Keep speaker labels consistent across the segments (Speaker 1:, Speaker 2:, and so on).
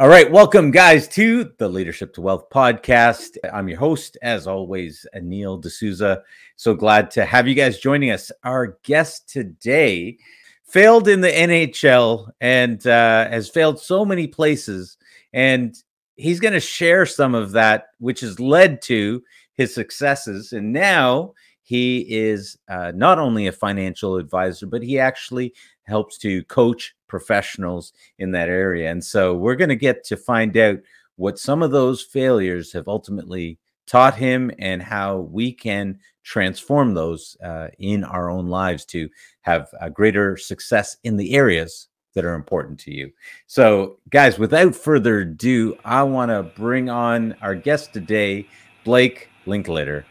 Speaker 1: All right, welcome guys to the Leadership to Wealth podcast. I'm your host, as always, Anil D'Souza. So glad to have you guys joining us. Our guest today failed in the NHL and uh, has failed so many places, and he's going to share some of that, which has led to his successes. And now he is uh, not only a financial advisor, but he actually helps to coach professionals in that area. And so we're going to get to find out what some of those failures have ultimately taught him and how we can transform those uh, in our own lives to have a greater success in the areas that are important to you. So, guys, without further ado, I want to bring on our guest today, Blake Linklater.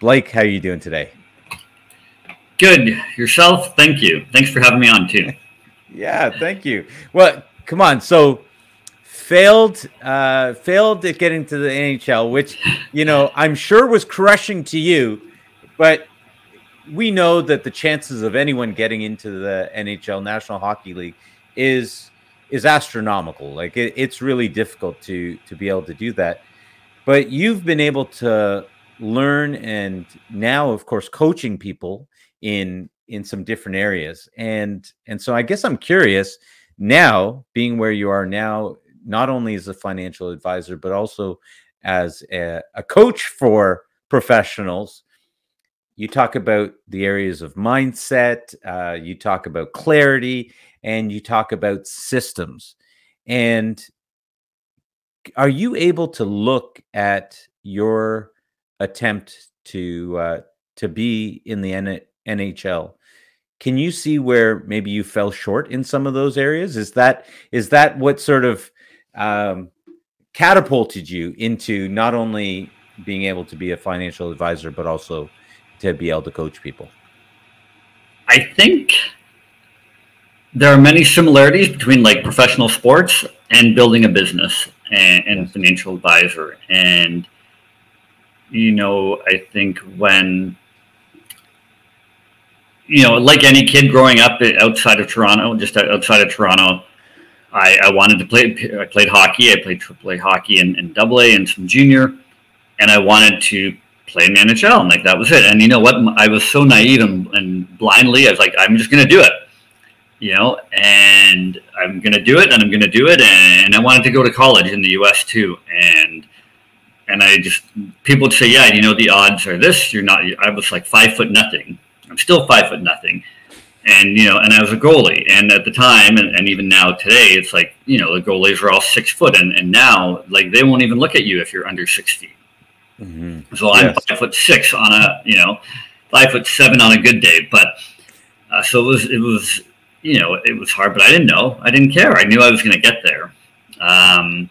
Speaker 1: Blake, how are you doing today?
Speaker 2: Good. Yourself? Thank you. Thanks for having me on too.
Speaker 1: yeah, thank you. Well, come on. So failed uh failed at getting to the NHL, which you know, I'm sure was crushing to you, but we know that the chances of anyone getting into the NHL National Hockey League is is astronomical. Like it, it's really difficult to to be able to do that. But you've been able to learn and now of course coaching people in in some different areas. And and so i guess i'm curious now being where you are now not only as a financial advisor but also as a, a coach for professionals you talk about the areas of mindset uh, you talk about clarity and you talk about systems. And are you able to look at your attempt to uh, to be in the NHL. Can you see where maybe you fell short in some of those areas? Is that is that what sort of um, catapulted you into not only being able to be a financial advisor, but also to be able to coach people?
Speaker 2: I think there are many similarities between like professional sports and building a business and, and financial advisor. And you know, I think when you know, like any kid growing up outside of Toronto, just outside of Toronto, I, I wanted to play. I played hockey. I played AAA hockey and, and Double A and some junior, and I wanted to play in the NHL. And like that was it. And you know what? I was so naive and, and blindly. I was like, I'm just going to do it. You know, and I'm going to do it, and I'm going to do it. And I wanted to go to college in the U.S. too. And and I just people would say, yeah, you know, the odds are this. You're not. I was like five foot nothing. I'm still five foot nothing, and you know, and I was a goalie. And at the time, and, and even now today, it's like you know, the goalies are all six foot, and, and now like they won't even look at you if you're under six feet. Mm-hmm. So I'm five foot six on a you know, five foot seven on a good day, but uh, so it was it was you know it was hard, but I didn't know. I didn't care. I knew I was going to get there, um,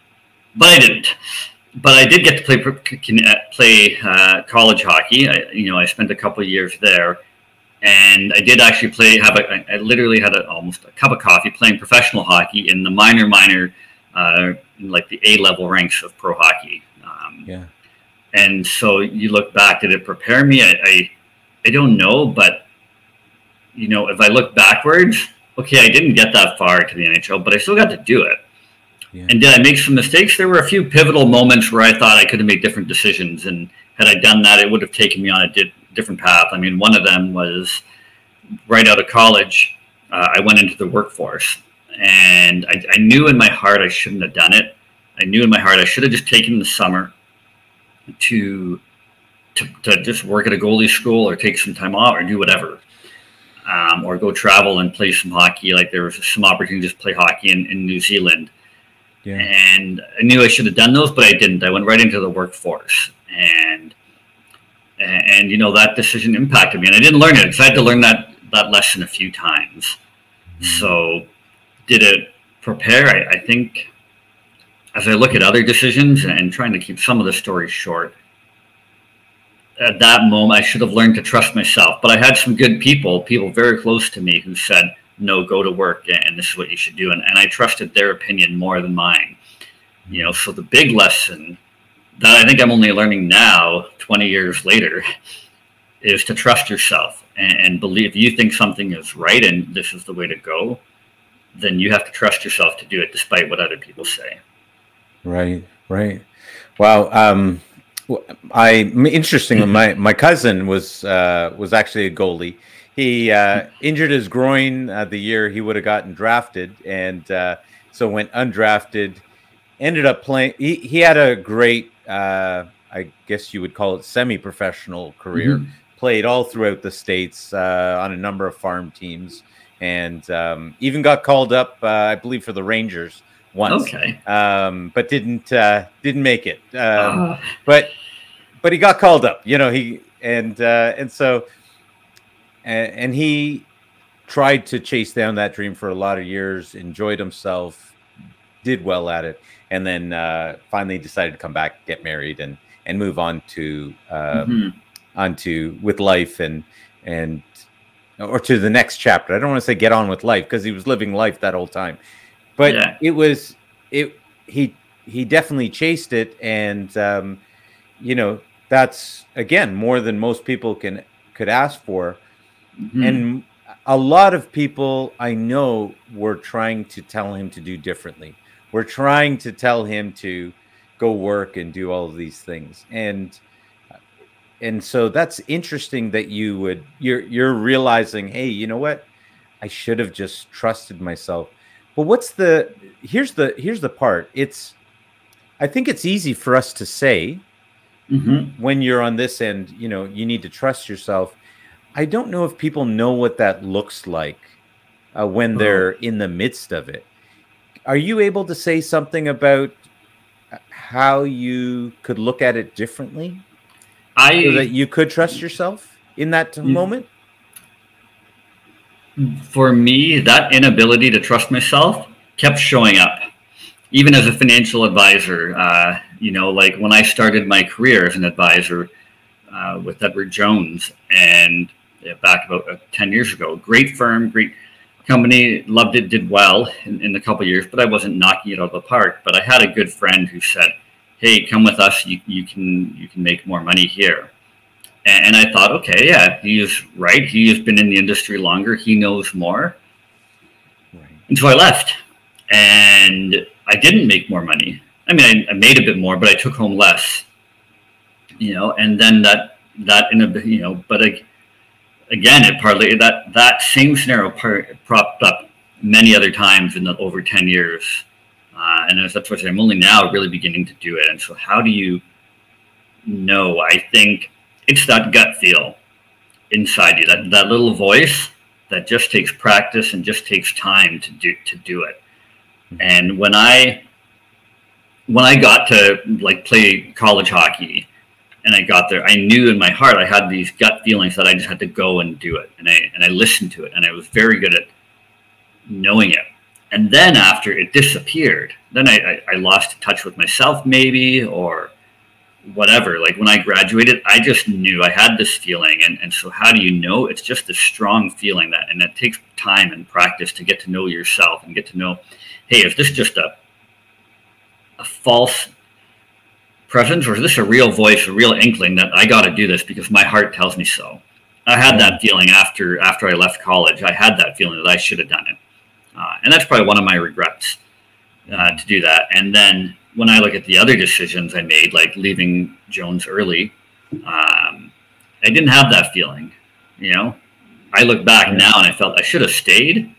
Speaker 2: but I didn't but I did get to play uh, play uh, college hockey. I, you know, I spent a couple years there, and I did actually play. Have a, I literally had a, almost a cup of coffee playing professional hockey in the minor minor, uh, like the A level ranks of pro hockey. Um, yeah. And so you look back, did it prepare me? I, I, I don't know, but you know, if I look backwards, okay, I didn't get that far to the NHL, but I still got to do it. Yeah. And did I make some mistakes? There were a few pivotal moments where I thought I could have made different decisions, and had I done that, it would have taken me on a di- different path. I mean, one of them was right out of college. Uh, I went into the workforce, and I, I knew in my heart I shouldn't have done it. I knew in my heart I should have just taken the summer to to, to just work at a goalie school or take some time off or do whatever. Um, or go travel and play some hockey. Like there was some opportunity to play hockey in, in New Zealand. Yeah. And I knew I should have done those, but I didn't. I went right into the workforce, and and you know that decision impacted me, and I didn't learn it because I had to learn that that lesson a few times. Mm-hmm. So, did it prepare? I, I think as I look at other decisions and trying to keep some of the stories short, at that moment I should have learned to trust myself. But I had some good people, people very close to me, who said, no, go to work and this is what you should do. And, and I trusted their opinion more than mine. You know, so the big lesson that I think I'm only learning now, 20 years later, is to trust yourself and, and believe if you think something is right and this is the way to go, then you have to trust yourself to do it despite what other people say.
Speaker 1: Right, right. Wow. Um, I interestingly, my my cousin was uh, was actually a goalie. He uh, injured his groin uh, the year he would have gotten drafted, and uh, so went undrafted. Ended up playing. He, he had a great, uh, I guess you would call it, semi-professional career. Mm-hmm. Played all throughout the states uh, on a number of farm teams, and um, even got called up, uh, I believe, for the Rangers once.
Speaker 2: Okay.
Speaker 1: Um, but didn't uh, didn't make it. Um, uh. But but he got called up. You know he and uh, and so and, and he tried to chase down that dream for a lot of years. Enjoyed himself, did well at it, and then uh, finally decided to come back, get married, and and move on to um, mm-hmm. onto with life and and or to the next chapter. I don't want to say get on with life because he was living life that whole time but yeah. it was it he he definitely chased it and um you know that's again more than most people can could ask for mm-hmm. and a lot of people i know were trying to tell him to do differently we're trying to tell him to go work and do all of these things and and so that's interesting that you would you're you're realizing hey you know what i should have just trusted myself but what's the here's the here's the part. It's I think it's easy for us to say mm-hmm. when you're on this end, you know, you need to trust yourself. I don't know if people know what that looks like uh, when they're in the midst of it. Are you able to say something about how you could look at it differently?
Speaker 2: I
Speaker 1: so that you could trust yourself in that mm. moment
Speaker 2: for me, that inability to trust myself kept showing up. Even as a financial advisor, uh, you know, like when I started my career as an advisor uh, with Edward Jones, and back about uh, 10 years ago, great firm, great company, loved it, did well in, in a couple years, but I wasn't knocking it out of the park. But I had a good friend who said, "Hey, come with us. You, you can you can make more money here." And I thought, okay, yeah, he's right. He has been in the industry longer. He knows more. Right. And so I left. And I didn't make more money. I mean, I, I, made a bit more, but I took home less. You know, and then that that in a you know, but I, again, it partly that that same scenario part, propped up many other times in the over ten years, uh, and as that's what I'm only now really beginning to do it. And so, how do you know? I think it's that gut feel inside you, that, that little voice that just takes practice and just takes time to do to do it. And when I when I got to like play college hockey and I got there, I knew in my heart I had these gut feelings that I just had to go and do it. And I and I listened to it and I was very good at knowing it. And then after it disappeared, then I, I, I lost touch with myself maybe or whatever. Like when I graduated, I just knew I had this feeling. And, and so how do you know? It's just a strong feeling that, and it takes time and practice to get to know yourself and get to know, hey, is this just a, a false presence or is this a real voice, a real inkling that I got to do this because my heart tells me so? I had that feeling after after I left college. I had that feeling that I should have done it, uh, and that's probably one of my regrets uh, to do that. And then when I look at the other decisions I made, like leaving Jones early, um, I didn't have that feeling. You know, I look back yeah. now and I felt I should have stayed.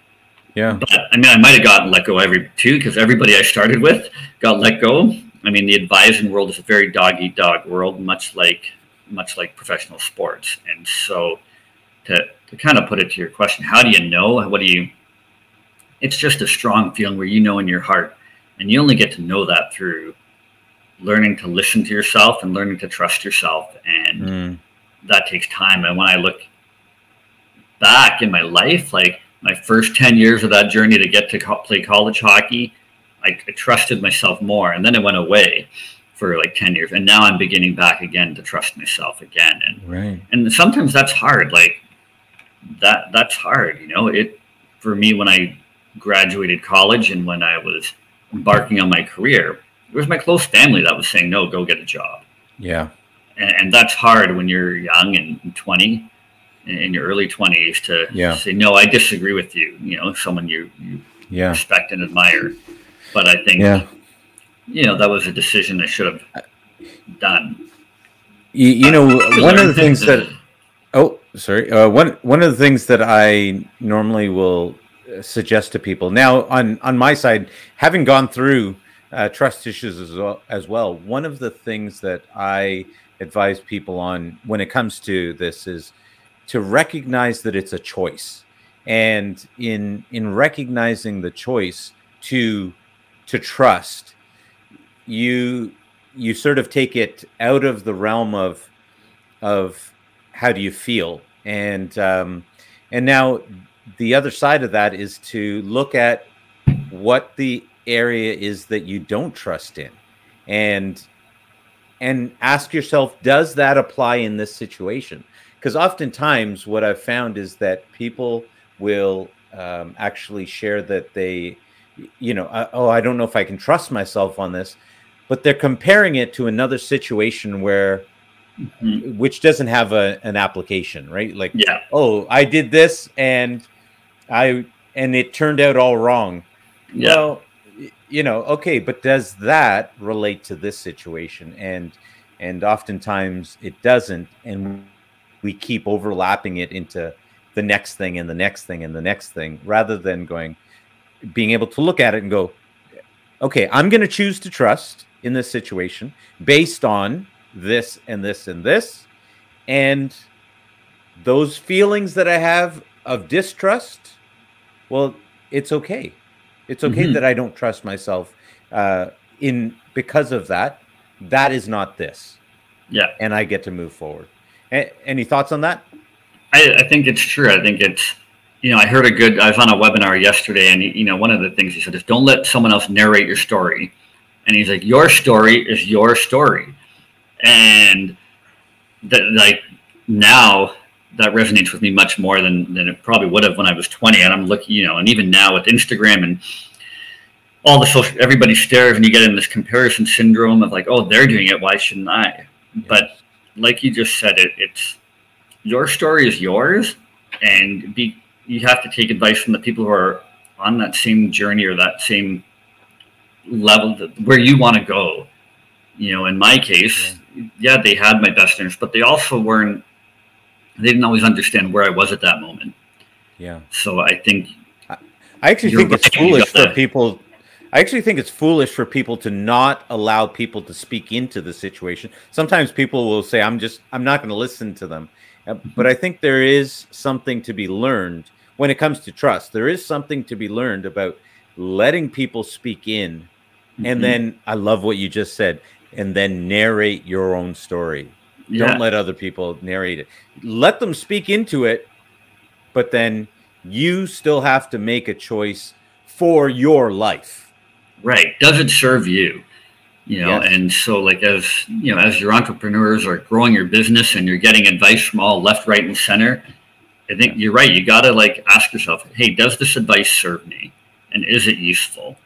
Speaker 1: Yeah.
Speaker 2: But I mean, I might have gotten let go every two because everybody I started with got let go. I mean, the advising world is a very dog eat dog world, much like much like professional sports. And so, to to kind of put it to your question, how do you know? What do you? It's just a strong feeling where you know in your heart and you only get to know that through learning to listen to yourself and learning to trust yourself. And mm. that takes time. And when I look back in my life, like my first 10 years of that journey to get to co- play college hockey, I, I trusted myself more. And then it went away for like 10 years. And now I'm beginning back again to trust myself again. And,
Speaker 1: right.
Speaker 2: and sometimes that's hard. Like that, that's hard, you know, it, for me, when I graduated college and when I was embarking on my career, it was my close family that was saying, no, go get a job.
Speaker 1: Yeah.
Speaker 2: and, and that's hard when you're young and 20 in your early 20s to
Speaker 1: yeah.
Speaker 2: say no i disagree with you you know someone you, you
Speaker 1: yeah.
Speaker 2: respect and admire but i think
Speaker 1: yeah.
Speaker 2: you know that was a decision i should have done
Speaker 1: you, you know one of the things that oh sorry uh, one one of the things that i normally will suggest to people now on on my side having gone through uh, trust issues as well, as well one of the things that i advise people on when it comes to this is to recognize that it's a choice and in in recognizing the choice to to trust you you sort of take it out of the realm of of how do you feel? And um and now the other side of that is to look at what the area is that you don't trust in. And and ask yourself does that apply in this situation? Because oftentimes what I've found is that people will um, actually share that they, you know, uh, oh, I don't know if I can trust myself on this, but they're comparing it to another situation where, mm-hmm. which doesn't have a, an application, right? Like,
Speaker 2: yeah,
Speaker 1: oh, I did this and I, and it turned out all wrong.
Speaker 2: Yeah.
Speaker 1: Well, you know, okay, but does that relate to this situation? And, and oftentimes it doesn't. And we keep overlapping it into the next thing and the next thing and the next thing rather than going being able to look at it and go okay i'm going to choose to trust in this situation based on this and this and this and those feelings that i have of distrust well it's okay it's okay mm-hmm. that i don't trust myself uh, in because of that that is not this
Speaker 2: yeah
Speaker 1: and i get to move forward any thoughts on that?
Speaker 2: I, I, think it's true. I think it's, you know, I heard a good, I was on a webinar yesterday and, you know, one of the things he said is don't let someone else narrate your story. And he's like, your story is your story. And that, like, now that resonates with me much more than, than it probably would have when I was 20. And I'm looking, you know, and even now with Instagram and all the social, everybody stares and you get in this comparison syndrome of like, oh, they're doing it. Why shouldn't I? But like you just said, it it's your story is yours, and be you have to take advice from the people who are on that same journey or that same level that, where you want to go. You know, in my case, yeah. yeah, they had my best interest, but they also weren't. They didn't always understand where I was at that moment.
Speaker 1: Yeah.
Speaker 2: So I think
Speaker 1: I actually think it's foolish for people I actually think it's foolish for people to not allow people to speak into the situation. Sometimes people will say, "I'm just, I'm not going to listen to them," but I think there is something to be learned when it comes to trust. There is something to be learned about letting people speak in, mm-hmm. and then I love what you just said, and then narrate your own story. Yeah. Don't let other people narrate it. Let them speak into it, but then you still have to make a choice for your life
Speaker 2: Right. Does it serve you? You know, yes. and so like as you know, as your entrepreneurs are growing your business and you're getting advice from all left, right, and center, I think you're right. You gotta like ask yourself, hey, does this advice serve me? And is it useful?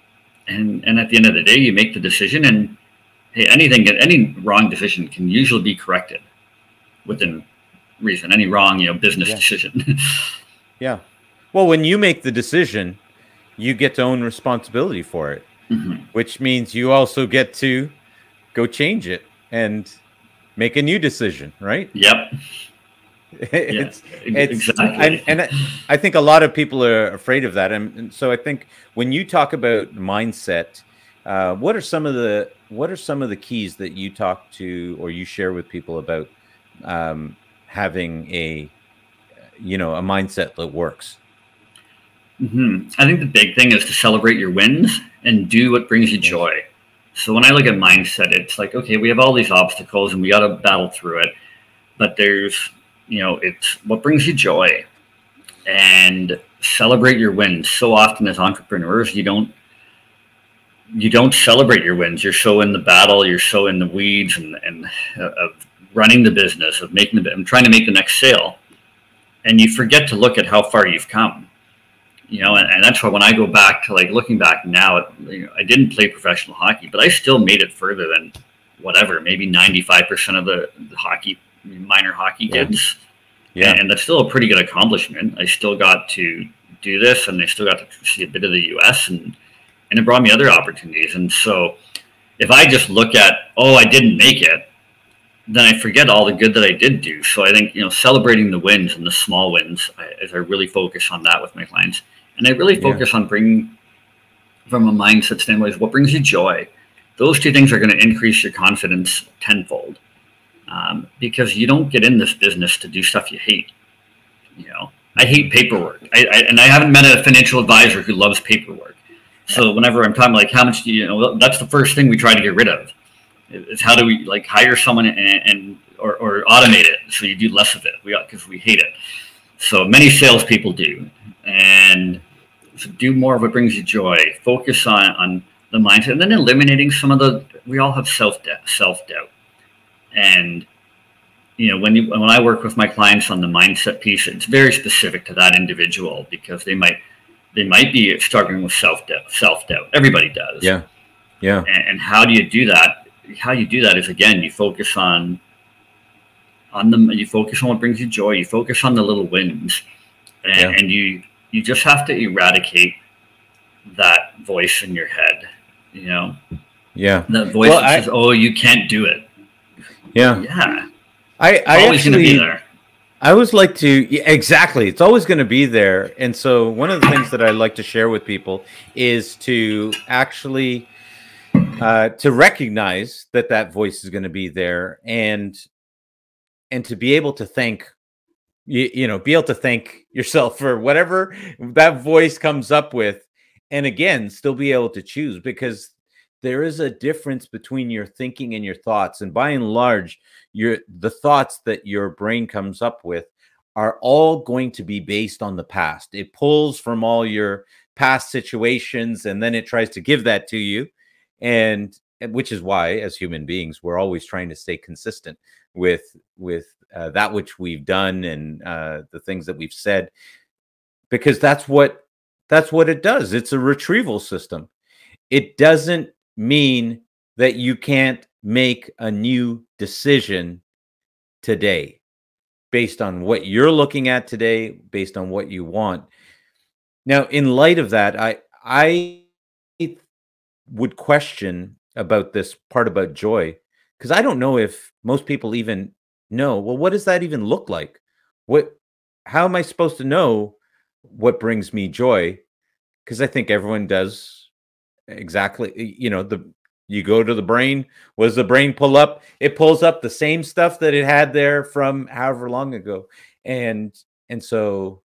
Speaker 2: And and at the end of the day, you make the decision and hey, anything any wrong decision can usually be corrected within reason. Any wrong, you know, business yeah. decision.
Speaker 1: yeah. Well, when you make the decision, you get to own responsibility for it mm-hmm. which means you also get to go change it and make a new decision, right?
Speaker 2: Yep.
Speaker 1: it's yeah, it's exactly. and, and I think a lot of people are afraid of that, and, and so I think when you talk about mindset, uh, what are some of the what are some of the keys that you talk to or you share with people about um, having a you know a mindset that works?
Speaker 2: Mm-hmm. I think the big thing is to celebrate your wins and do what brings you joy. So when I look at mindset, it's like, okay, we have all these obstacles and we got to battle through it. But there's, you know, it's what brings you joy and celebrate your wins. So often as entrepreneurs, you don't you don't celebrate your wins. You're so in the battle, you're so in the weeds and, and uh, of running the business, of making the, I'm trying to make the next sale. And you forget to look at how far you've come you know, and, and, that's why when I go back to like looking back now, you know, I didn't play professional hockey, but I still made it further than whatever, maybe 95% of the, the hockey, minor hockey
Speaker 1: Yeah.
Speaker 2: kids.
Speaker 1: Yeah.
Speaker 2: And that's still a pretty good accomplishment. I still got to do this and I still got to see a bit of the US and, and it brought me other opportunities. And so if I just look at, oh, I didn't make it, then I forget all the good that I did do. So I think, you know, celebrating the wins and the small wins I, as I really focus on that with my clients. And I really
Speaker 1: Yeah.
Speaker 2: focus on bringing from a mindset standpoint is what brings you joy. Those two things are going to increase your confidence tenfold um, because you don't get in this business to do stuff you hate. You know, I hate paperwork, I, I, and I haven't met a financial advisor who loves paperwork. So whenever I'm talking like how much do you, you know, that's the first thing we try to get rid of. Is how do we like hire someone and, and or, or automate it so you do less of it? We because we hate it. So many salespeople do, and do more of what brings you joy. Focus on on the mindset, and then eliminating some of the. We all have self doubt, self doubt, and you know when you when I work with my clients on the mindset piece, it's very specific to that individual because they might they might be struggling with self doubt. Self doubt. Everybody does.
Speaker 1: Yeah. Yeah.
Speaker 2: And, and how do you do that? How you do that is again, you focus on on the you focus on what brings you joy. You focus on the little wins, and,
Speaker 1: Yeah.
Speaker 2: and you you just have to eradicate that voice in your head. You know,
Speaker 1: Yeah.
Speaker 2: that voice
Speaker 1: Well,
Speaker 2: that
Speaker 1: I-
Speaker 2: says, "Oh, you can't do it."
Speaker 1: Yeah.
Speaker 2: Yeah,
Speaker 1: I, I
Speaker 2: always going to be there.
Speaker 1: I always like to yeah, exactly. It's always going to be there, and so one of the things that I like to share with people is to actually uh, to recognize that that voice is going to be there, and and to be able to thank you, you know, be able to thank yourself for whatever that voice comes up with, and again, still be able to choose because there is a difference between your thinking and your thoughts, and by and large your the thoughts that your brain comes up with are all going to be based on the past. It pulls from all your past situations and then it tries to give that to you and which is why as human beings we're always trying to stay consistent with with uh, that which we've done and uh, the things that we've said because that's what that's what it does. It's a retrieval system. It doesn't mean that you can't make a new decision today based on what you're looking at today based on what you want. Now in light of that i i would question about this part about joy because i don't know if most people even know well what does that even look like? What how am i supposed to know what brings me joy? Because i think everyone does exactly you know the you go to the brain what does the brain pull up? It pulls up the same stuff that it had there from however long ago. And and so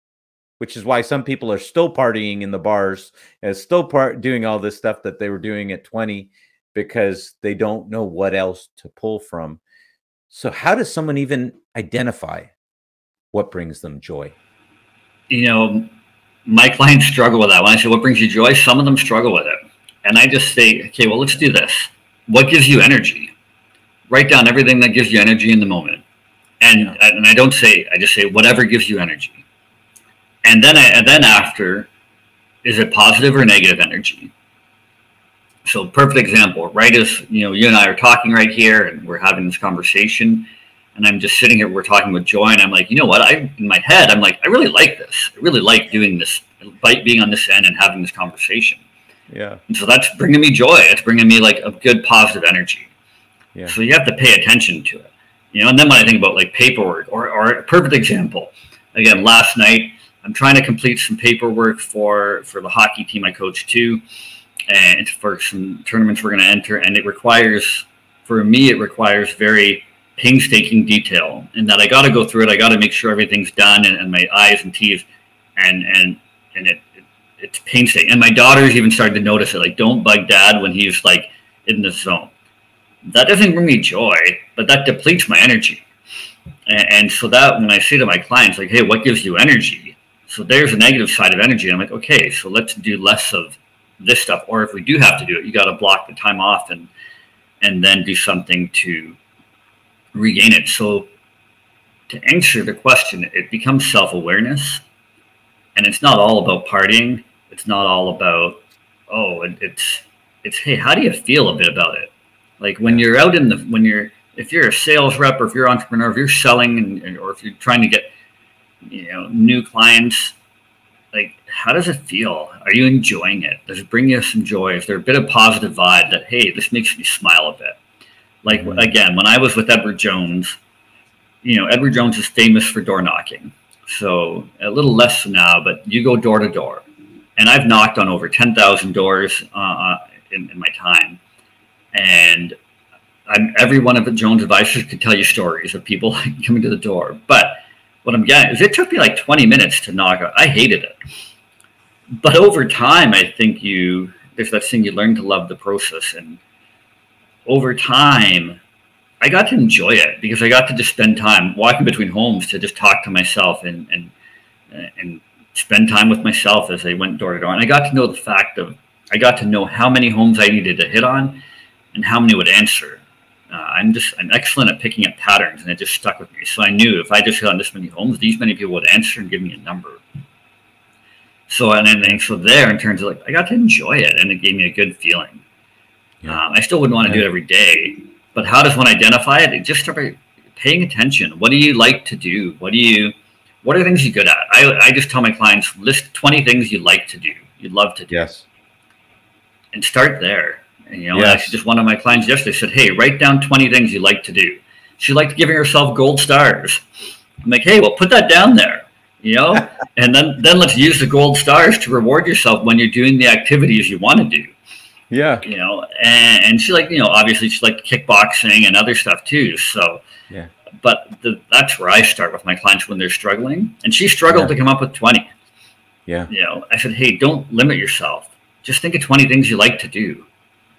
Speaker 1: which is why some people are still partying in the bars and still part doing all this stuff that they were doing at 20 because they don't know what else to pull from so how does someone even identify what brings them joy
Speaker 2: You know, my clients struggle with that. When I say what brings you joy, some of them struggle with it, and I just say, okay, well, let's do this. What gives you energy? Write down everything that gives you energy in the moment, and
Speaker 1: Yeah.
Speaker 2: and I don't say I just say whatever gives you energy, and then I and then after, is it positive or negative energy? So perfect example, right? as you know you and I are talking right here, and we're having this conversation, and I'm just sitting here. We're talking with joy, and I'm like, you know what? I in my head, I'm like, I really like this. I really like doing this, like being on this end and having this conversation.
Speaker 1: yeah
Speaker 2: And so that's bringing me joy. It's bringing me like a good positive energy.
Speaker 1: Yeah.
Speaker 2: So you have to pay attention to it. You know, and then when I think about like paperwork or, or a perfect example, again, last night I'm trying to complete some paperwork for for the hockey team I coach too, and for some tournaments we're going to enter, and it requires, for me, it requires very painstaking detail, in that I got to go through it. I got to make sure everything's done, and, and my I's and T's, and and and it, it it's painstaking. And my daughters even started to notice it. Like, don't bug dad when he's like in the zone. That doesn't bring me joy, but that depletes my energy. And, and so that when I say to my clients, like, hey, what gives you energy? So there's a negative side of energy. I'm like, okay, so let's do less of this stuff. Or if we do have to do it, you got to block the time off and and then do something to regain it. So to answer the question, it becomes self-awareness, and it's not all about partying. It's not all about oh, it, it's it's hey, how do you feel a bit about it? Like when you're out in the when you're if you're a sales rep or if you're an entrepreneur, if you're selling and, or if you're trying to get you know new clients, like how does it feel? Are you enjoying it? Does it bring you some joy? Is there a bit of positive vibe that hey, this makes me smile a bit? Like mm-hmm. again, when I was with Edward Jones, you know, Edward Jones is famous for door knocking. So a little less now, but you go door to door, and I've knocked on over ten thousand doors uh, uh, in, in, my time, and I'm, every one of the Jones advisors could tell you stories of people coming to the door. But what I'm getting is it took me like twenty minutes to knock. out. I hated it, but over time, I think you there's that thing you learn to love the process, and over time I got to enjoy it because I got to just spend time walking between homes to just talk to myself and and and spend time with myself as I went door to door. And I got to know the fact of I got to know how many homes I needed to hit on and how many would answer. Uh, I'm just I'm excellent at picking up patterns, and it just stuck with me. So I knew if I just hit on this many homes, these many people would answer and give me a number. So and then so there in terms of like I got to enjoy it, and it gave me a good feeling. Yeah. Um, I still wouldn't want to yeah. do it every day, but how does one identify it? just start by paying attention. What do you like to do? What do you, what are things you're good at? I, I just tell my clients list 20 things you like to do, you love to do.
Speaker 1: Yes.
Speaker 2: And start there. And, you know, yes. actually, just one of my clients yesterday said, "Hey, write down 20 things you like to do." She liked giving herself gold stars. I'm like, "Hey, well, put that down there." You know, and then then let's use the gold stars to reward yourself when you're doing the activities you want to do.
Speaker 1: Yeah.
Speaker 2: You know, and, and she like, you know, obviously she liked kickboxing and other stuff too. So,
Speaker 1: yeah.
Speaker 2: But the, that's where I start with my clients when they're struggling. And she struggled yeah. to come up with 20.
Speaker 1: Yeah.
Speaker 2: You know, I said, hey, don't limit yourself. Just think of 20 things you like to do.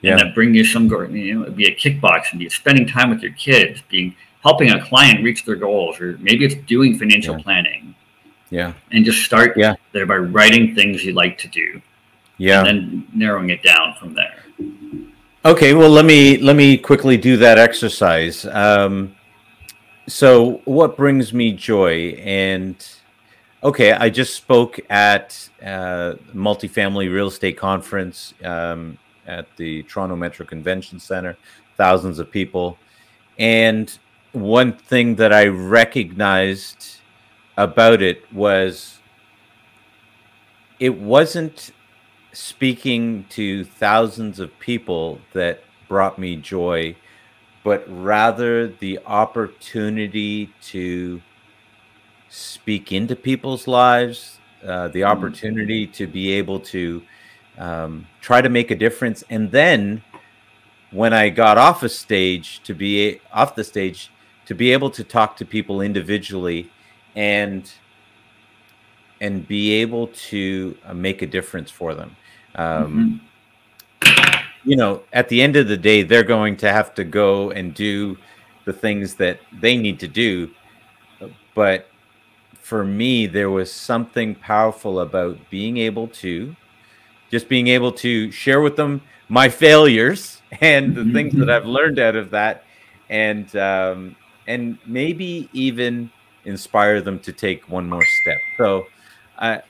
Speaker 1: Yeah.
Speaker 2: And that bring you some, you know, be it kickboxing, be spending time with your kids, being helping a client reach their goals, or maybe it's doing financial
Speaker 1: yeah.
Speaker 2: planning.
Speaker 1: Yeah.
Speaker 2: And just start
Speaker 1: yeah.
Speaker 2: there by writing things you like to do
Speaker 1: yeah
Speaker 2: and then narrowing it down from there
Speaker 1: okay well let me let me quickly do that exercise um, so what brings me joy and okay i just spoke at uh, multifamily real estate conference um, at the toronto metro convention center thousands of people and one thing that i recognized about it was it wasn't speaking to thousands of people that brought me joy, but rather the opportunity to speak into people's lives, uh, the mm-hmm. opportunity to be able to um, try to make a difference. And then when I got off a stage, to be off the stage, to be able to talk to people individually and and be able to uh, make a difference for them. Um, mm-hmm. You know, at the end of the day, they're going to have to go and do the things that they need to do. But for me, there was something powerful about being able to just being able to share with them my failures and the things that mm-hmm. I've learned out of that, and um, and maybe even inspire them to take one more step. So, I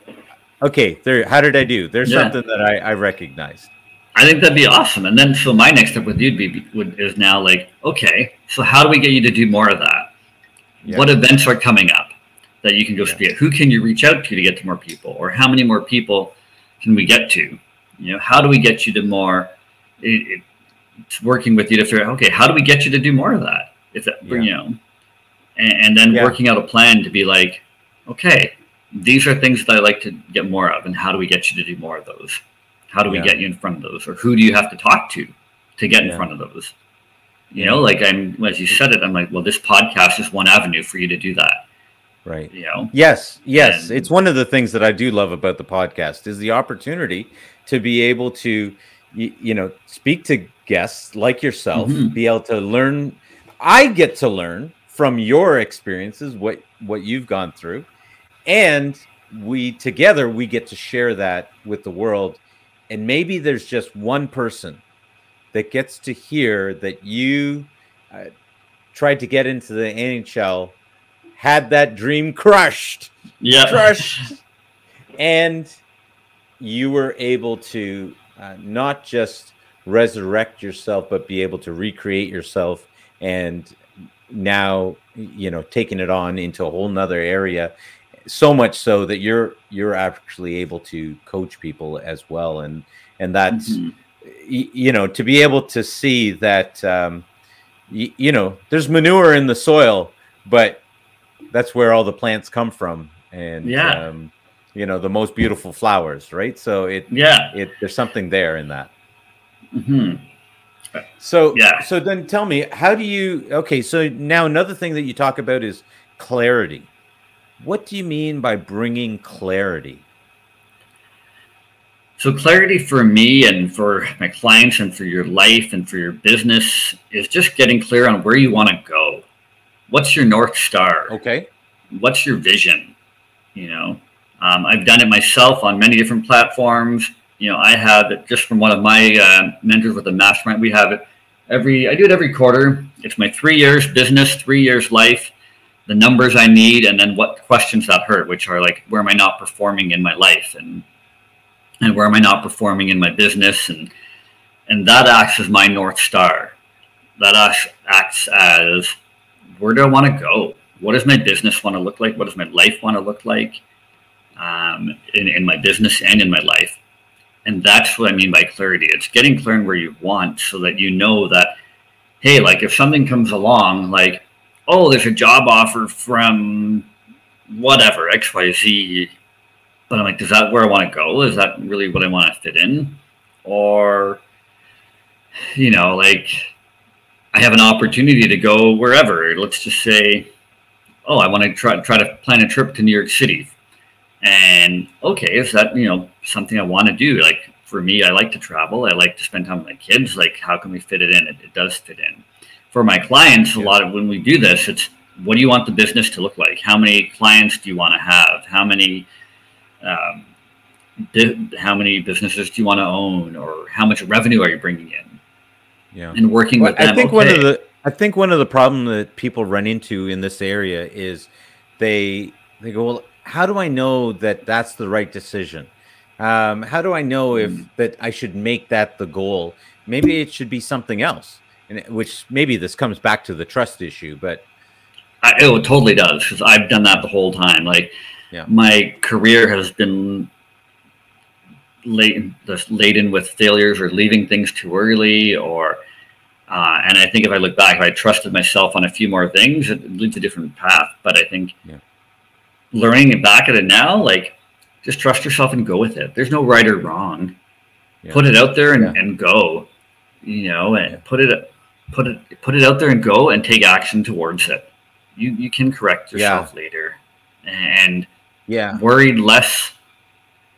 Speaker 1: Okay, there. How did I do? There's yeah. something that I, I recognized.
Speaker 2: I think that'd be awesome. And then, so my next step with you'd be would, is now like, okay, so how do we get you to do more of that? Yeah. What events are coming up that you can go yeah. speak at? Who can you reach out to to get to more people, or how many more people can we get to? You know, how do we get you to more? It, it's working with you to figure out, okay, how do we get you to do more of that? If that, you know, and, and then working out a plan to be like, okay, these are things that I like to get more of, and how do we get you to do more of those? How do we yeah. get you in front of those, or who do you have to talk to to get yeah. in front of those? You know, like I'm as you said it, I'm like, well, this podcast is one avenue for you to do that.
Speaker 1: Right.
Speaker 2: You know.
Speaker 1: Yes. Yes. And, it's one of the things that I do love about the podcast is the opportunity to be able to, you, you know, speak to guests like yourself, mm-hmm. be able to learn. I get to learn from your experiences, what what you've gone through, and we together we get to share that with the world and maybe there's just one person that gets to hear that you uh, tried to get into the NHL had that dream crushed.
Speaker 2: Yeah.
Speaker 1: Crushed. And you were able to uh, not just resurrect yourself but be able to recreate yourself and now you know taking it on into a whole nother area. So much so that you're you're actually able to coach people as well. And and that's mm-hmm. y- you know to be able to see that um y- you know there's manure in the soil but that's where all the plants come from. And
Speaker 2: yeah.
Speaker 1: um, you know the most beautiful flowers right? So it
Speaker 2: yeah.
Speaker 1: it there's something there in that.
Speaker 2: Mm-hmm.
Speaker 1: so yeah. so then tell me how do you okay so now another thing that you talk about is clarity. What do you mean by bringing clarity?
Speaker 2: So clarity for me and for my clients and for your life and for your business is just getting clear on where you want to go what's your north star
Speaker 1: okay
Speaker 2: what's your vision you know um, I've done it myself on many different platforms. You know, I have it just from one of my uh, mentors with the mastermind. We have it every, I do it every quarter. It's my three years business, three years life, the numbers I need, and then what questions that hurt, which are like, where am I not performing in my life? And, and where am I not performing in my business? And, and that acts as my North Star. That acts as where do I want to go? What does my business want to look like? What does my life want to look like? um, in, in my business and in my life. And that's what I mean by clarity. It's getting clear on where you want so that you know that, hey, like if something comes along, like, oh, there's a job offer from whatever, XYZ. But I'm like, is that where I want to go? Is that really what I want to fit in? Or, you know, like I have an opportunity to go wherever. Let's just say, oh, I want to try try to plan a trip to New York City and okay, is that you know something I want to do? Like for me, I like to travel. I like to spend time with my kids. Like how can we fit it in? It, it does fit in. For my clients, a lot of when we do this, it's what do you want the business to look like? How many clients do you want to have? How many um, how many businesses do you want to own, or how much revenue are you bringing in?
Speaker 1: Yeah,
Speaker 2: and working well, with them.
Speaker 1: I think okay. one of the I think one of the problems that people run into in this area is they they go, well, how do I know that that's the right decision? Um, how do I know if mm. that I should make that the goal? Maybe it should be something else, and which maybe this comes back to the trust issue, but
Speaker 2: I, it totally does because I've done that the whole time. Like, yeah. my career has been laden, laden with failures or leaving things too early, or uh, and I think if I look back, if I trusted myself on a few more things, it leads a different path. But I think yeah learning it back at it now, like just trust yourself and go with it. There's no right or wrong. Yeah. Put it out there and, yeah. and go. You know, and put it put it put it out there and go and take action towards it. You you can correct yourself later. And
Speaker 1: yeah,
Speaker 2: worry less.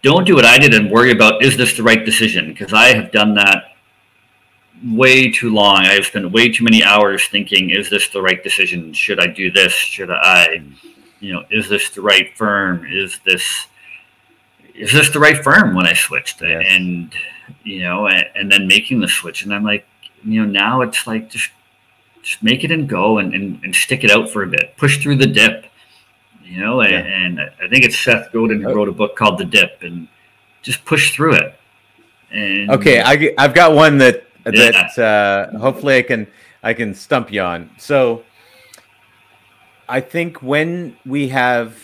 Speaker 2: Don't do what I did and worry about is this the right decision? Because I have done that way too long. I've spent way too many hours thinking, is this the right decision? Should I do this? Should I? You know, is this the right firm? Is this is this the right firm when I switched? Yes. And you know, and, and, then making the switch, and I'm like, you know, now it's like just just make it and go and, and, and stick it out for a bit, push through the dip, you know. Yeah. And, and, I think it's Seth Godin who oh. wrote a book called The Dip, and just push through it. And
Speaker 1: okay, I, I've got one that that yeah. uh, hopefully I can I can stump you on. So I think when we have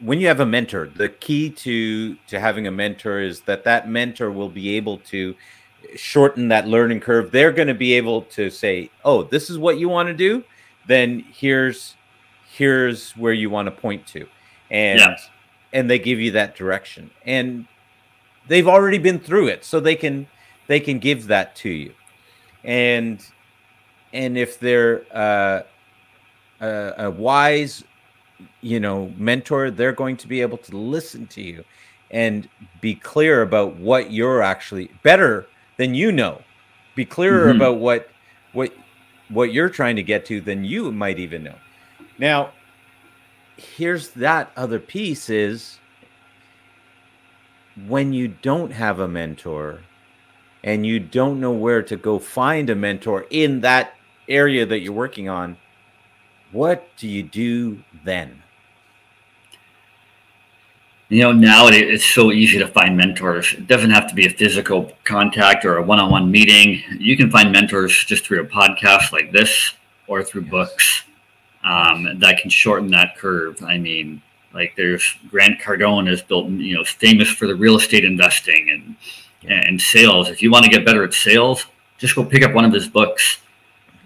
Speaker 1: when you have a mentor, the key to to having a mentor is that that mentor will be able to shorten that learning curve. They're going to be able to say, "Oh, this is what you want to do." Then here's here's where you want to point to. And yeah. and they give you that direction. And they've already been through it, so they can they can give that to you. And and if they're uh a, a wise, you know, mentor, they're going to be able to listen to you and be clear about what you're actually better than you know. Be clearer mm-hmm. about what what what you're trying to get to than you might even know. Now, here's that other piece is when you don't have a mentor and you don't know where to go find a mentor in that area that you're working on, what do you do then?
Speaker 2: you know, nowadays it's so easy to find mentors. It doesn't have to be a physical contact or a one-on-one meeting. You can find mentors just through a podcast like this or through yes. books um, that can shorten that curve. I mean, like there's Grant Cardone is built, you know, famous for the real estate investing and and sales. If you want to get better at sales, just go pick up one of his books.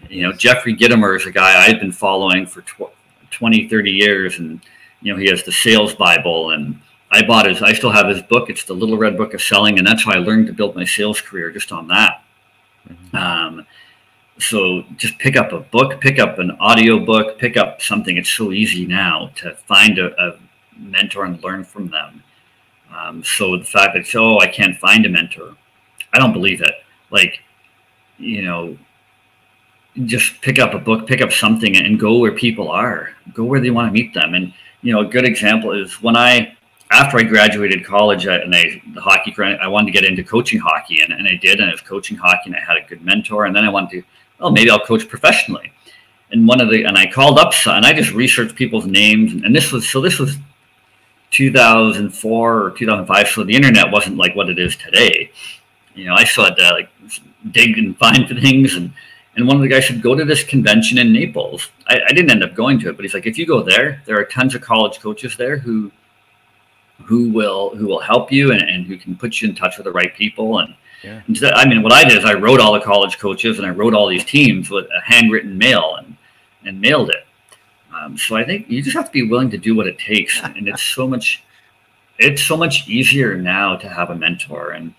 Speaker 2: You know, Jeffrey Gitomer is a guy I've been following for tw- 20, 30 years, and you know, he has the Sales Bible and I bought his. I still have his book. It's the Little Red Book of Selling, and that's how I learned to build my sales career just on that. Mm-hmm. Um, so just pick up a book, pick up an audio book, pick up something. It's so easy now to find a, a mentor and learn from them. Um, so the fact that oh I can't find a mentor, I don't believe it. Like, you know, just pick up a book, pick up something, and go where people are. Go where they want to meet them. And you know, a good example is when I after I graduated college uh, and I the hockey I wanted to get into coaching hockey and, and I did and I was coaching hockey and I had a good mentor and then I wanted to well maybe I'll coach professionally. And one of the and I called up and I just researched people's names and, this was so this was 2004 or 2005 so the internet wasn't like what it is today. You know I still had to like dig and find things and and one of the guys said go to this convention in Naples. I, I didn't end up going to it but he's like if you go there there are tons of college coaches there who who will who will help you and, and who can put you in touch with the right people and yeah. Instead, I mean, what I did is I wrote all the college coaches and I wrote all these teams with a handwritten mail and and mailed it. Um, so I think you just have to be willing to do what it takes, and it's so much it's so much easier now to have a mentor. And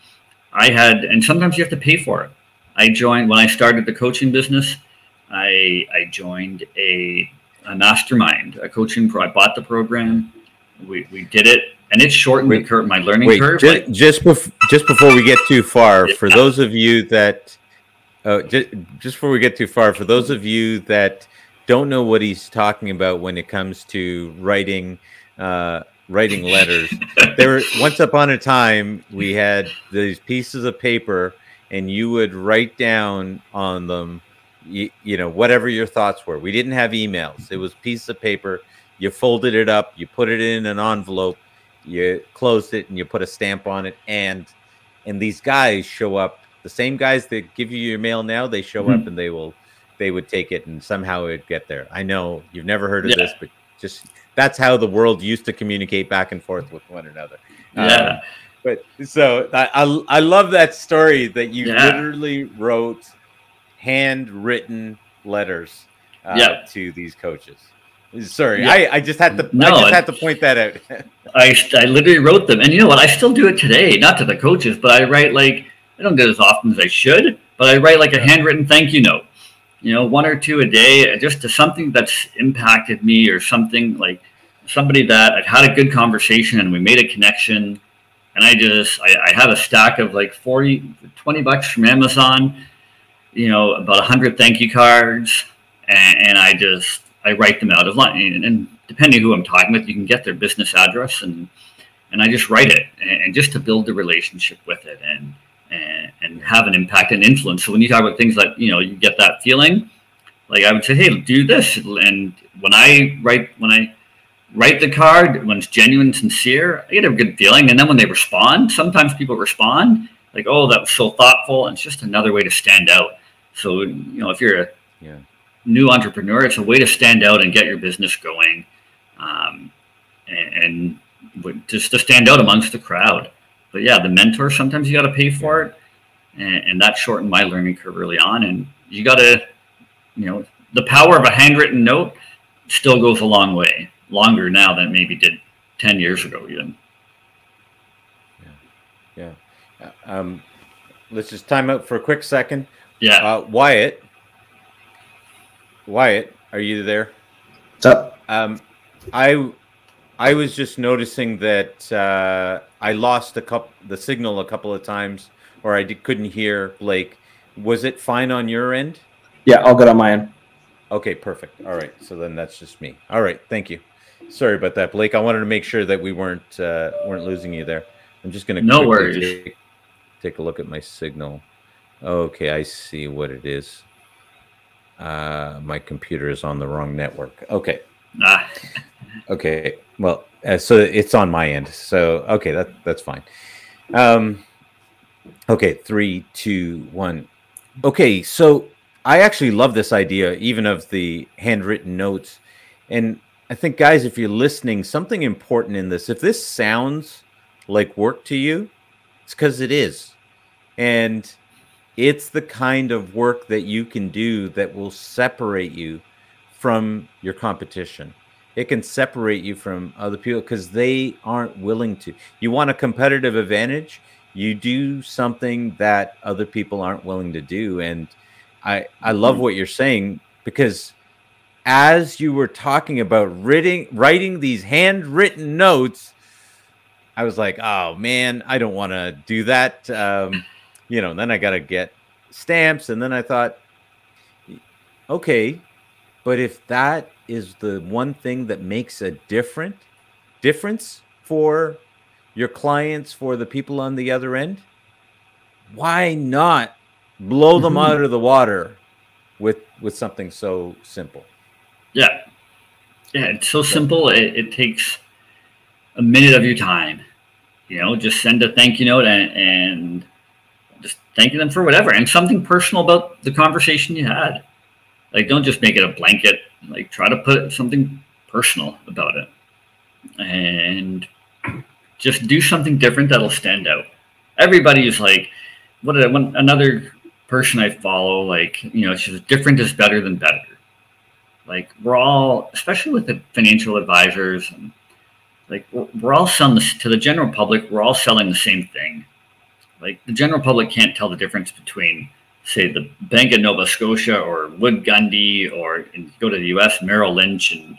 Speaker 2: I had, and sometimes you have to pay for it. I joined when I started the coaching business. I I joined a a mastermind, a coaching pro. I bought the program. We we did it and it's shortened wait, the my learning wait, curve.
Speaker 1: Just, like, just, bef- just before we get too far, yeah. for those of you that, uh, just, just before we get too far, for those of you that don't know what he's talking about when it comes to writing, uh, writing letters, there once upon a time we had these pieces of paper, and you would write down on them, you, you know, whatever your thoughts were. We didn't have emails; it was pieces of paper. You folded it up, you put it in an envelope you closed it and you put a stamp on it and and these guys show up the same guys that give you your mail now they show mm-hmm. up and they will they would take it and somehow it would get there i know you've never heard of yeah. this but just that's how the world used to communicate back and forth with one another
Speaker 2: yeah um,
Speaker 1: but so I, I, I love that story that you yeah. literally wrote handwritten letters uh, yeah. to these coaches Sorry, yeah. I, I just had to. No, I just had to point that out.
Speaker 2: I, I literally wrote them, and you know what? I still do it today. Not to the coaches, but I write like I don't do it as often as I should, but I write like a handwritten thank you note. You know, one or two a day, uh, just to something that's impacted me or something like somebody that I've had a good conversation and we made a connection. And I just I, I have a stack of like 40, 20 bucks from Amazon. You know, about a hundred thank you cards, and, and I just I write them out of line, and, depending who I'm talking with, you can get their business address, and and I just write it, and, just to build the relationship with it, and, and and have an impact and influence. So when you talk about things like you know you get that feeling, like I would say, hey, do this, and when I write when I write the card when it's genuine, sincere, I get a good feeling, and then when they respond, sometimes people respond like, oh, that was so thoughtful, and it's just another way to stand out. So you know if you're a yeah new entrepreneur, it's a way to stand out and get your business going, um, and, and, just to stand out amongst the crowd. But yeah, the mentor sometimes you got to pay for it, and, and, that shortened my learning curve early on. And you got to, you know, the power of a handwritten note still goes a long way, longer now than maybe did ten years ago even.
Speaker 1: Yeah, yeah. Um, let's just time out for a quick second.
Speaker 2: Yeah,
Speaker 1: uh, Wyatt Wyatt, are you there?
Speaker 3: What's up?
Speaker 1: Um, I I was just noticing that uh, I lost a couple the signal a couple of times, or I did, couldn't hear Blake. Was it fine on your end?
Speaker 3: Yeah, all good on my end.
Speaker 1: Okay, perfect. All right, so then that's just me. All right, thank you. Sorry about that, Blake. I wanted to make sure that we weren't uh, weren't losing you there. I'm just gonna
Speaker 2: no worries.
Speaker 1: Take, take a look at my signal. Okay, I see what it is. Uh, my computer is on the wrong network. Okay.
Speaker 2: Ah,
Speaker 1: Okay. Well, uh, so it's on my end. So okay, that that's fine. Um, okay, three, two, one. Okay, so I actually love this idea, even of the handwritten notes. And I think, guys, if you're listening, something important in this. If this sounds like work to you, it's because it is, and it's the kind of work that you can do that will separate you from your competition it can separate you from other people because they aren't willing to. You want a competitive advantage, you do something that other people aren't willing to do. And I I love what you're saying because as you were talking about writing writing these handwritten notes, I was like, oh man, I don't want to do that. Um, you know, then I got to get stamps, and then I thought, okay, but if that is the one thing that makes a different difference for your clients, for the people on the other end, why not blow them
Speaker 2: Mhm.
Speaker 1: out of the water with with something so simple?
Speaker 2: yeah, yeah. It's so simple. It, it takes a minute of your time. You know, just send a thank you note and, and just thanking them for whatever and something personal about the conversation you had. Like, don't just make it a blanket. Like, try to put something personal about it, and just do something different that'll stand out. Everybody is like, what did I? Another person I follow, like, you know, she's different is better than better. Like, we're all, especially with the financial advisors, and like, we're, we're all selling this to the general public, we're all selling the same thing. Like, the general public can't tell the difference between, say, the Bank of Nova Scotia or Wood Gundy, or go to the US, Merrill Lynch and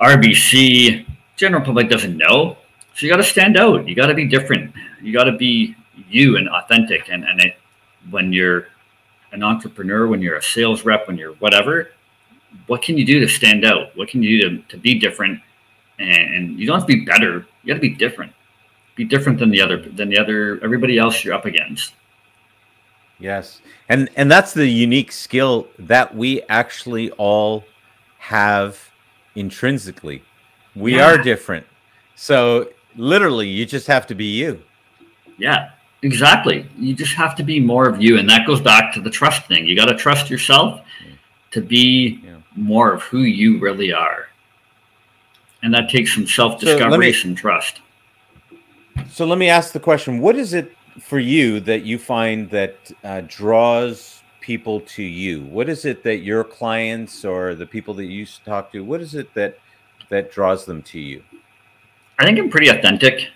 Speaker 2: RBC. General public doesn't know. So you got to stand out. You got to be different. You got to be you and authentic. And and it, when you're an entrepreneur, when you're a sales rep, when you're whatever, what can you do to stand out? What can you do to, to be different? And, and you don't have to be better. You got to be different. Be different than the other than the other everybody else you're up against.
Speaker 1: Yes. And and that's the unique skill that we actually all have intrinsically. We
Speaker 2: Yeah.
Speaker 1: are different. So literally you just have to be you.
Speaker 2: Yeah, exactly. You just have to be more of you, and that goes back to the trust thing. You got to trust yourself to be
Speaker 1: Yeah.
Speaker 2: more of who you really are, and that takes some self-discovery,
Speaker 1: me-
Speaker 2: some trust.
Speaker 1: So let me ask the question: What is it for you that you find that uh, draws people to you? What is it that your clients or the people that you used to talk to? What is it that that draws them to you?
Speaker 2: I think I'm pretty authentic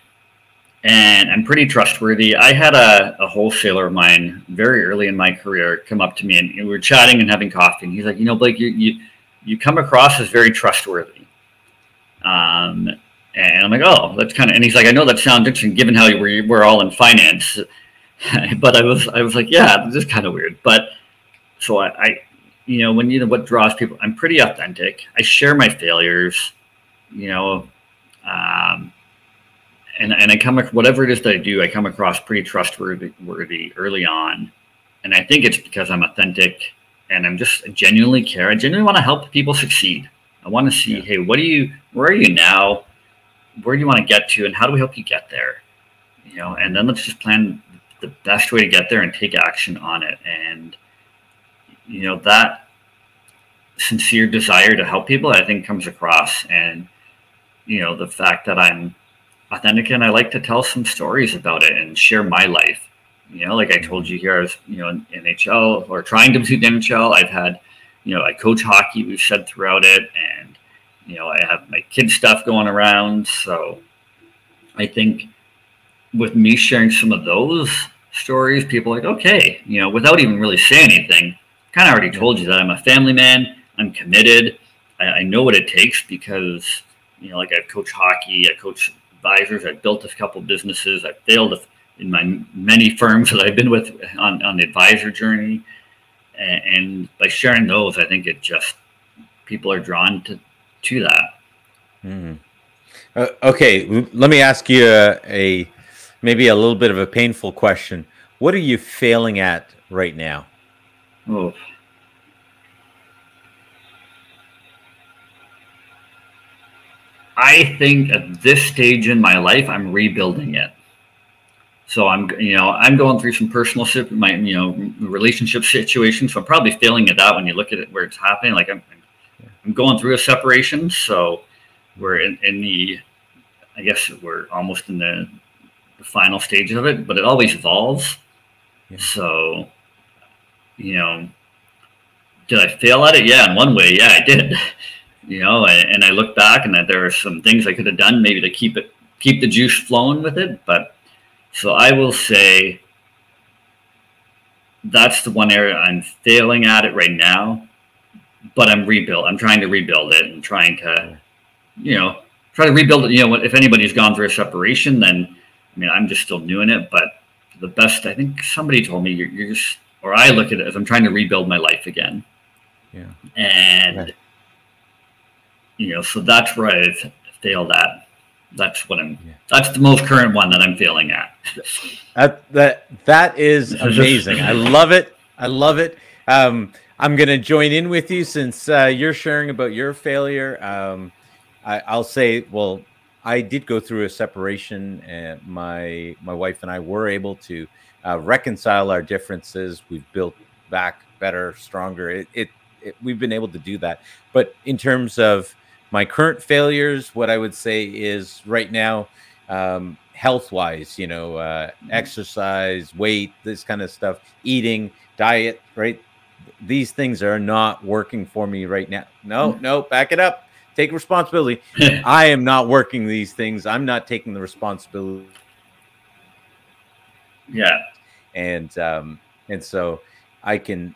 Speaker 2: and I'm pretty trustworthy. I had a, a wholesaler of mine very early in my career come up to me and we were chatting and having coffee. And he's like, you know, Blake, you, you, you come across as very trustworthy. Um, and I'm like, oh, that's kind of, and he's like, I know that sounds interesting given how we're, we're all in finance. but I was, I was like, yeah, this is kind of weird. But so I, I, you know, when you know what draws people, I'm pretty authentic. I share my failures, you know, um, and and I come whatever it is that I do, I come across pretty trustworthy worthy early on, and I think it's because I'm authentic and I'm just I genuinely care. I genuinely want to help people succeed. I want to see,
Speaker 1: Yeah.
Speaker 2: hey, what do you, where are you now? Where do you want to get to, and how do we help you get there? You know, and then let's just plan the best way to get there and take action on it. And you know that sincere desire to help people, I think, comes across. And you know the fact that I'm authentic and I like to tell some stories about it and share my life. You know, like I told you here, I was you know in NHL or trying to do NHL. I've had, you know, I coach hockey. We've said throughout it, and you know, I have my kid stuff going around. So I think with me sharing some of those stories, people are like, okay, you know, without even really saying anything, kind of already told you that I'm a family man. I'm committed. I, I know what it takes because, you know, like I've coached hockey, I coach advisors, I've built a couple businesses, I've failed in my many firms that I've been with on, on the advisor journey. And, and by sharing those, I think it just, people are drawn to, to that.
Speaker 1: Mhm. Uh, okay, let me ask you a, a maybe a little bit of a painful question. What are you failing at right now?
Speaker 2: Oh, I think at this stage in my life, I'm rebuilding it. So I'm, you know, I'm going through some personal, my, you know, relationship situations. So I'm probably failing at that when you look at it where it's happening. Like I'm, I'm going through a separation. So we're in, in the, I guess we're almost in the, the final stage of it, but it always evolves. Yeah. So, you know, did I fail at it? Yeah, in one way, yeah, I did. You know, and, and I look back and that there are some things I could have done maybe to keep it, keep the juice flowing with it, but so I will say that's the one area I'm failing at it right now, but I'm rebuild. I'm trying to rebuild it and trying to, you know, try to rebuild it. You know, if anybody's gone through a separation, then I mean, I'm just still doing it. But the best, I think somebody told me you're, you're just, or I look at it as I'm trying to rebuild my life again.
Speaker 1: Yeah.
Speaker 2: And, you know, so that's where I've failed at that's what I'm. Yeah. That's the most current one that I'm feeling at.
Speaker 1: That that that is amazing. I love it. I love it. Um, I'm gonna join in with you since uh, you're sharing about your failure. Um, I, will say, well, I did go through a separation, and my my wife and I were able to uh, reconcile our differences. We've built back better, stronger. It, it, it we've been able to do that. But in terms of my current failures, what I would say is right now, um, health wise, you know, uh, mm-hmm. exercise, weight, this kind of stuff, eating, diet, right? These things are not working for me right now. No, no, back it up. Take responsibility. I am not working these things. I'm not taking the responsibility.
Speaker 2: Yeah.
Speaker 1: And um, and so I can,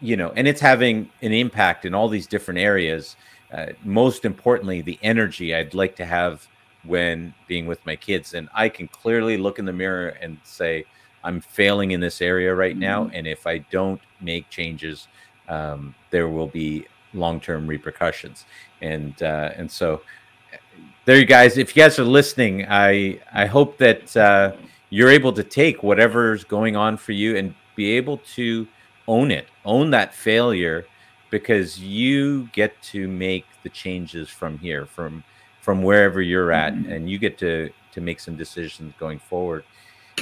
Speaker 1: you know, and it's having an impact in all these different areas uh, most importantly, the energy I'd like to have when being with my kids. And I can clearly look in the mirror and say, I'm failing in this area right now. Mm-hmm. And if I don't make changes, um, there will be long-term repercussions. And uh, and so there you guys. If you guys are listening, I I hope that uh, you're able to take whatever's going on for you and be able to own it, own that failure, because you get to make the changes from here from from wherever you're at mm-hmm. and you get to to make some decisions going forward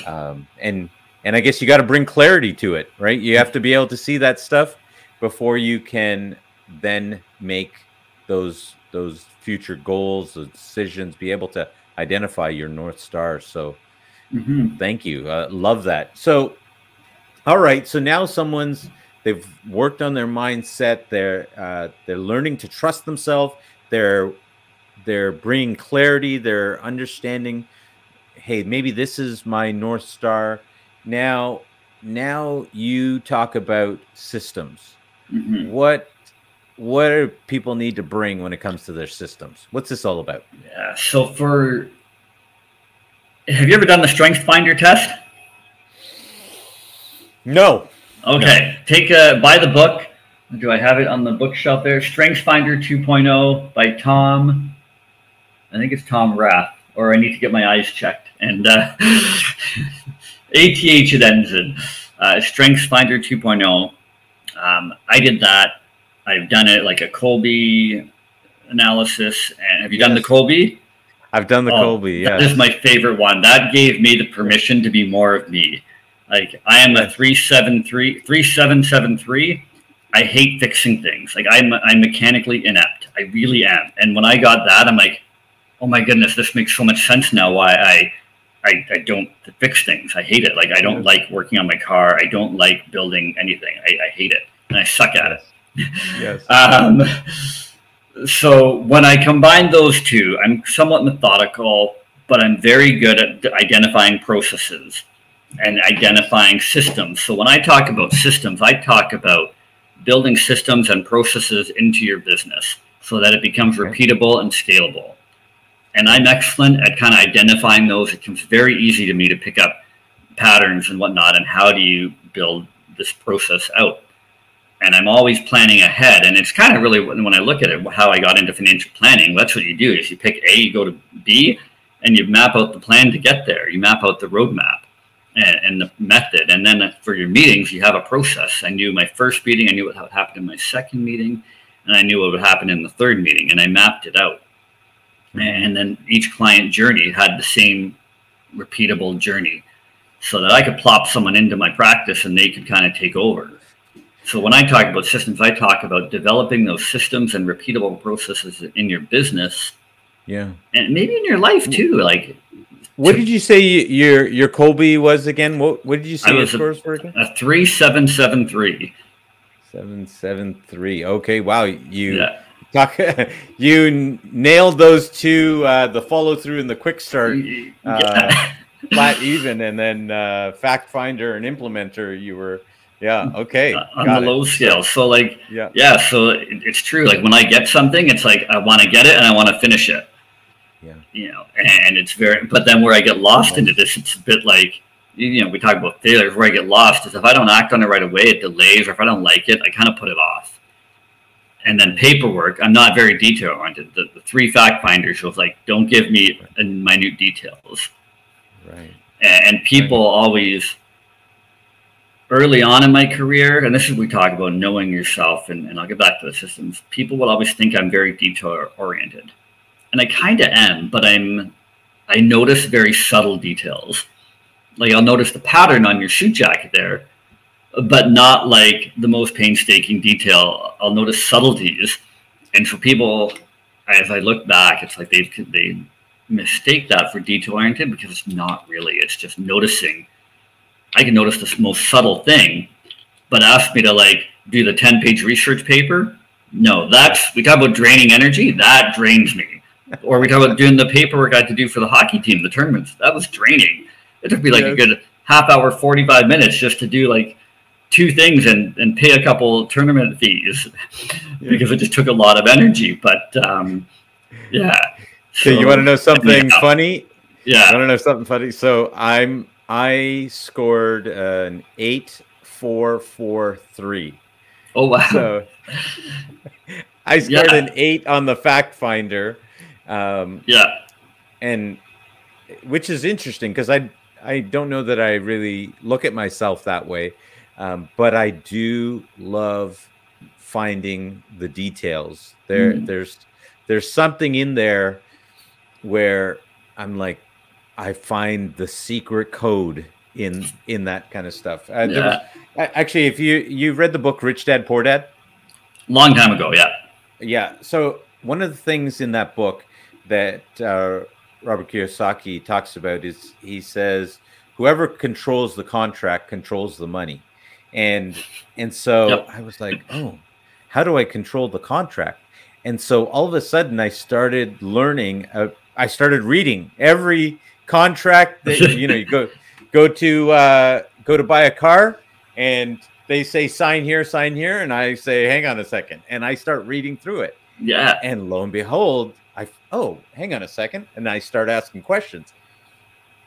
Speaker 1: um, and and i guess you got to bring clarity to it right you have to be able to see that stuff before you can then make those those future goals those decisions be able to identify your north star so mm-hmm. thank you uh, love that so all right so now someone's They've worked on their mindset. They're uh, they're learning to trust themselves. They're they're bringing clarity. They're understanding. Hey, maybe this is my north star. Now, now you talk about systems. Mm-hmm. What what do people need to bring when it comes to their systems? What's this all about?
Speaker 2: Yeah. So for have you ever done the Strength Finder test?
Speaker 1: No.
Speaker 2: Okay, no. take a buy the book. Do I have it on the bookshelf there? Strengths Finder 2.0 by Tom. I think it's Tom Rath, or I need to get my eyes checked. And uh, ATH it ends in uh, Strengths Finder 2.0. Um, I did that. I've done it like a Kolbe analysis. And have you yes. done the Kolbe?
Speaker 1: I've done the oh, Kolbe. Yeah,
Speaker 2: this is my favorite one. That gave me the permission to be more of me. Like I am a three seven three three seven seven three. I hate fixing things. Like I'm I'm mechanically inept. I really am. And when I got that, I'm like, oh my goodness, this makes so much sense now. Why I I, I don't fix things. I hate it. Like I don't like working on my car. I don't like building anything. I, I hate it, and I suck at it. Yes. um, so when I combine those two, I'm somewhat methodical, but I'm very good at identifying processes and identifying systems. So when I talk about systems, I talk about building systems and processes into your business so that it becomes repeatable and scalable. And I'm excellent at kind of identifying those. It comes very easy to me to pick up patterns and whatnot and how do you build this process out. And I'm always planning ahead. And it's kind of really when I look at it, how I got into financial planning, that's what you do is you pick A, you go to B, and you map out the plan to get there. You map out the roadmap and, and, the method. And then uh, for your meetings, you have a process. I knew my first meeting, I knew what happened in my second meeting, and I knew what would happen in the third meeting, and I mapped it out. And then each client journey had the same repeatable journey so that I could plop someone into my practice and they could kind of take over. So when I talk about systems, I talk about developing those systems and repeatable processes in your business.
Speaker 1: Yeah.
Speaker 2: And maybe in your life too. Like
Speaker 1: what did you say your your Kolbe was again? What what did you say your scores were again?
Speaker 2: a three seven seven three.
Speaker 1: Seven seven three. Okay, wow. You
Speaker 2: Yeah.
Speaker 1: Talk you n- nailed those two uh the follow through and the quick start
Speaker 2: Yeah.
Speaker 1: flat even and then uh fact finder and implementer you were yeah, okay.
Speaker 2: on the
Speaker 1: it.
Speaker 2: low scale. So like
Speaker 1: Yeah.
Speaker 2: yeah, so it, it's true. Like when I get something, it's like I want to get it and I want to finish it.
Speaker 1: Yeah.
Speaker 2: You know, and it's very. But then where I get lost into this, it's a bit like you know we talk about failures. Where I get lost is if I don't act on it right away, it delays, or if I don't like it, I kind of put it off. And then paperwork, I'm not very detail oriented. The, the three fact finders was like, don't give me uh, minute details
Speaker 1: Right.
Speaker 2: and people always early on in my career and this is we talk about knowing yourself and, and i'll get back to the systems people will always think i'm very detail oriented and i kind of am but i'm i notice very subtle details like i'll notice the pattern on your suit jacket there but not like the most painstaking detail i'll notice subtleties and for people as i look back it's like they they mistake that for detail oriented because it's not really. It's just noticing. I can notice the most subtle thing, but ask me to like do the 10 page research paper. No, that's we talk about draining energy. That drains me. Or we talk about doing the paperwork I had to do for the hockey team, the tournaments. That was draining. It took me like a good half hour, 45 minutes just to do like two things and, and pay a couple tournament fees
Speaker 1: Yeah.
Speaker 2: because it just took a lot of energy. But um, yeah.
Speaker 1: So you want to know something
Speaker 2: Yeah.
Speaker 1: funny?
Speaker 2: Yeah.
Speaker 1: I don't know something funny. So I'm I scored an eight four four three.
Speaker 2: Oh wow.
Speaker 1: So I scored
Speaker 2: Yeah.
Speaker 1: an eight on the fact finder, um,
Speaker 2: yeah.
Speaker 1: and which is interesting because I I don't know that I really look at myself that way, um, but I do love finding the details. There
Speaker 2: Mm.
Speaker 1: there's there's something in there where I'm like I find the secret code in in that kind of stuff. Uh, there was- actually, if you you read the book Rich Dad Poor Dad,
Speaker 2: Long time ago. Yeah.
Speaker 1: yeah. So one of the things in that book that uh, Robert Kiyosaki talks about is he says whoever controls the contract controls the money, and and so
Speaker 2: Yep.
Speaker 1: I was like, oh, how do I control the contract? And so all of a sudden I started learning. Uh, I started reading every contract that you know you go go to uh, go to buy a car and they say sign here, sign here, and I say hang on a second, and I start reading through it,
Speaker 2: Yeah.
Speaker 1: and lo and behold, I oh hang on a second, and I start asking questions,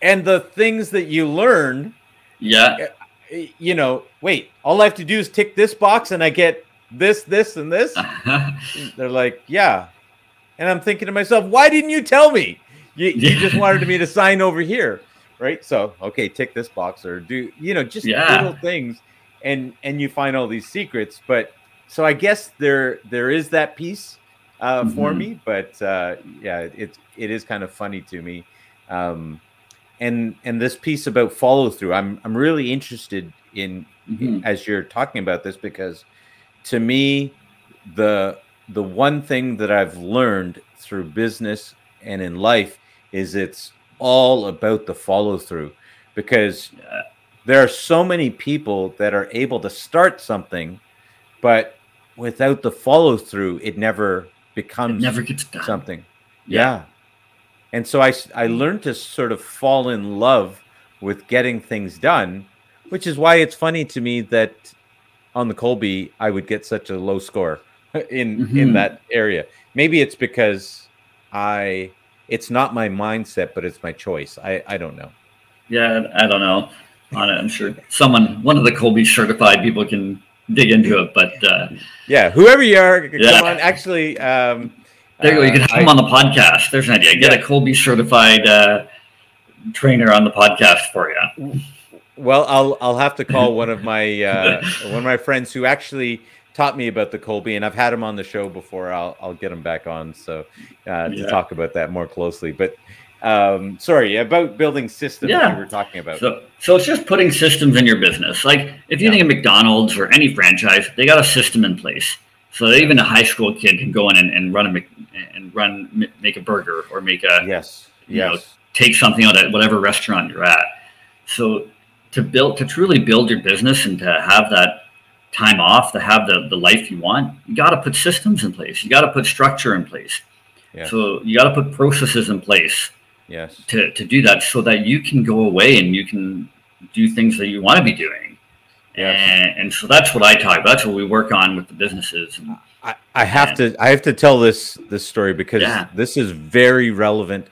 Speaker 1: and the things that you learn,
Speaker 2: Yeah.
Speaker 1: You know, wait, all I have to do is tick this box, and I get this, this, and this. They're like, yeah, and I'm thinking to myself, why didn't you tell me? You, you just wanted me to sign over here, right? So okay, tick this box or do you know just
Speaker 2: Yeah.
Speaker 1: little things, and and you find all these secrets. But so I guess there there is that piece uh, for
Speaker 2: Mhm.
Speaker 1: me, but uh, yeah, it it is kind of funny to me. Um, and and this piece about follow through, I'm I'm really interested in
Speaker 2: Mhm.
Speaker 1: as you're talking about this because to me the the one thing that I've learned through business and in life is it's all about the follow through because there are so many people that are able to start something but without the follow through it never
Speaker 2: It
Speaker 1: becomes
Speaker 2: never gets done.
Speaker 1: something
Speaker 2: Yeah.
Speaker 1: yeah. And so I, I learned to sort of fall in love with getting things done, which is why it's funny to me that on the Kolbe I would get such a low score in in
Speaker 2: Mhm.
Speaker 1: that area. Maybe it's because I it's not my mindset, but it's my choice. I I don't know.
Speaker 2: Yeah. I don't know. I'm sure someone, one of the Kolbe certified people can dig into it, but uh,
Speaker 1: Yeah, whoever you are, come on. Actually, um,
Speaker 2: there you go. You
Speaker 1: uh,
Speaker 2: can have
Speaker 1: I-
Speaker 2: them on the podcast. There's an idea. Get
Speaker 1: Yeah.
Speaker 2: a Kolbe certified uh, trainer on the podcast for you.
Speaker 1: Well, I'll I'll have to call one of my uh, one of my friends who actually taught me about the Kolbe, and I've had him on the show before. I'll I'll get him back on so uh, to
Speaker 2: Yeah.
Speaker 1: talk about that more closely. But um, sorry about building systems.
Speaker 2: Yeah.
Speaker 1: you were talking about.
Speaker 2: So, so it's just putting systems in your business. Like if you
Speaker 1: Yeah.
Speaker 2: think of McDonald's or any franchise, they got a system in place. So even a high school kid can go in and, and run a and run make a burger or make a
Speaker 1: yes,
Speaker 2: you know,
Speaker 1: yes,
Speaker 2: take something out at whatever restaurant you're at. So to build to truly build your business and to have that time off, to have the, the life you want, you got to put systems in place. You got to put structure in place.
Speaker 1: Yeah.
Speaker 2: So you got to put processes in place
Speaker 1: yes.
Speaker 2: to, to do that so that you can go away and you can do things that you want to be doing.
Speaker 1: Yes.
Speaker 2: And, and so that's what I talk about. That's what we work on with the businesses. And
Speaker 1: I, I have to I have to tell this this story because
Speaker 2: Yeah.
Speaker 1: this is very relevant.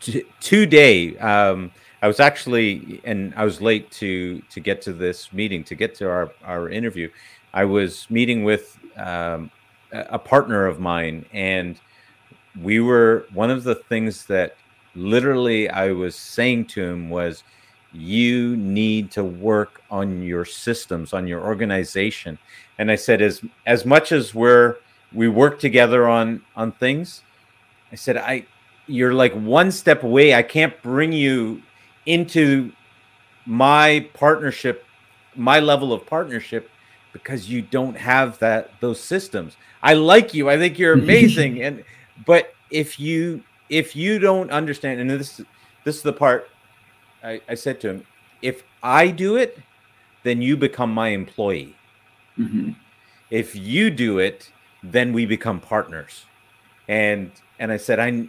Speaker 1: T- today, um, I was actually and I was late to to get to this meeting to get to our our interview. I was meeting with um, a partner of mine, and we were one of the things that literally I was saying to him was, "You need to work on your systems, on your organization." and I said, as as much as we're we work together on on things, I said, I you're like one step away. I can't bring you into my partnership, my level of partnership, because you don't have that those systems. I like you. I think you're amazing, and but if you if you don't understand, and this this is the part I, I said to him, if I do it, then you become my employee
Speaker 2: Mhm.
Speaker 1: if you do it then we become partners and and i said i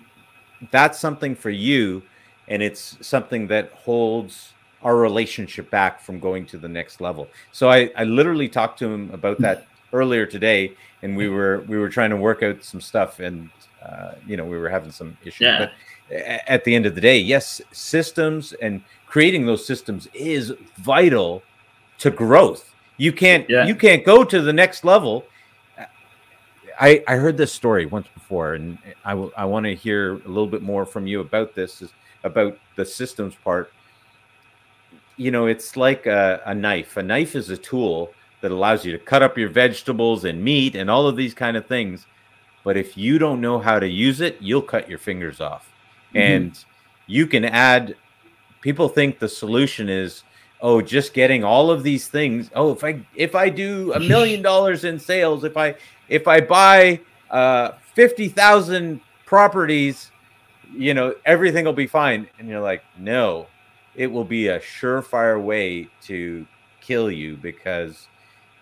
Speaker 1: that's something for you and it's something that holds our relationship back from going to the next level so i i literally talked to him about that earlier today and we were we were trying to work out some stuff and uh, you know we were having some issues
Speaker 2: Yeah.
Speaker 1: but at the end of the day yes systems and creating those systems is vital to growth you can't
Speaker 2: Yeah.
Speaker 1: you can't go to the next level I, I heard this story once before, and I, I want to hear a little bit more from you about this, is about the systems part. You know, it's like a, a knife. A knife is a tool that allows you to cut up your vegetables and meat and all of these kind of things. But if you don't know how to use it, you'll cut your fingers off.
Speaker 2: Mhm.
Speaker 1: And you can add, people think the solution is, oh just getting all of these things oh if i if i do a million dollars in sales if i if i buy uh 50000 properties you know everything will be fine and you're like no it will be a surefire way to kill you because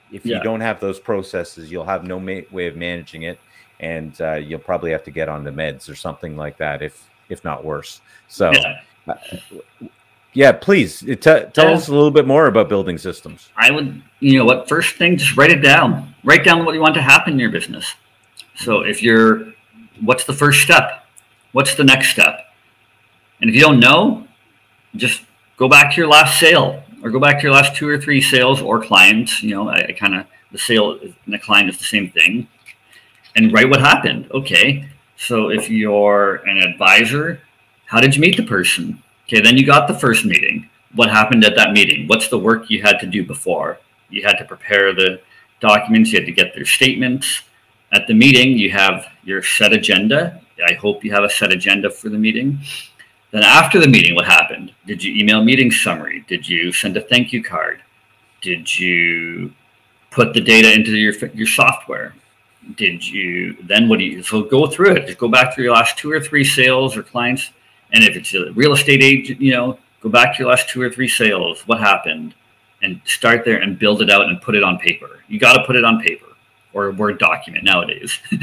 Speaker 1: if
Speaker 2: Yeah.
Speaker 1: you don't have those processes you'll have no ma- way of managing it and uh, you'll probably have to get on the meds or something like that if if not worse so
Speaker 2: Yeah.
Speaker 1: Uh, yeah, please uh, t- tell
Speaker 2: Yeah.
Speaker 1: us a little bit more about building systems.
Speaker 2: I would, you know what, first thing, just write it down. Write down what you want to happen in your business. So if you're, what's the first step? What's the next step? And if you don't know, just go back to your last sale or go back to your last two or three sales or clients. You know, I, I kind of, the sale and the client is the same thing. And write what happened. Okay. So if you're an advisor, how did you meet the person? Okay, then you got the first meeting. What happened at that meeting? What's the work you had to do before? You had to prepare the documents you had to get their statements. At the meeting you have your set agenda. I hope you have a set agenda for the meeting. Then after the meeting what happened? Did you email meeting summary? Did you send a thank you card? Did you put the data into your your software did you then what do you so go through it. Just go back to your last two or three sales or clients. And if it's a real estate agent you know go back to your last two or three sales what happened and start there and build it out and put it on paper. You got to put it on paper or a word document nowadays.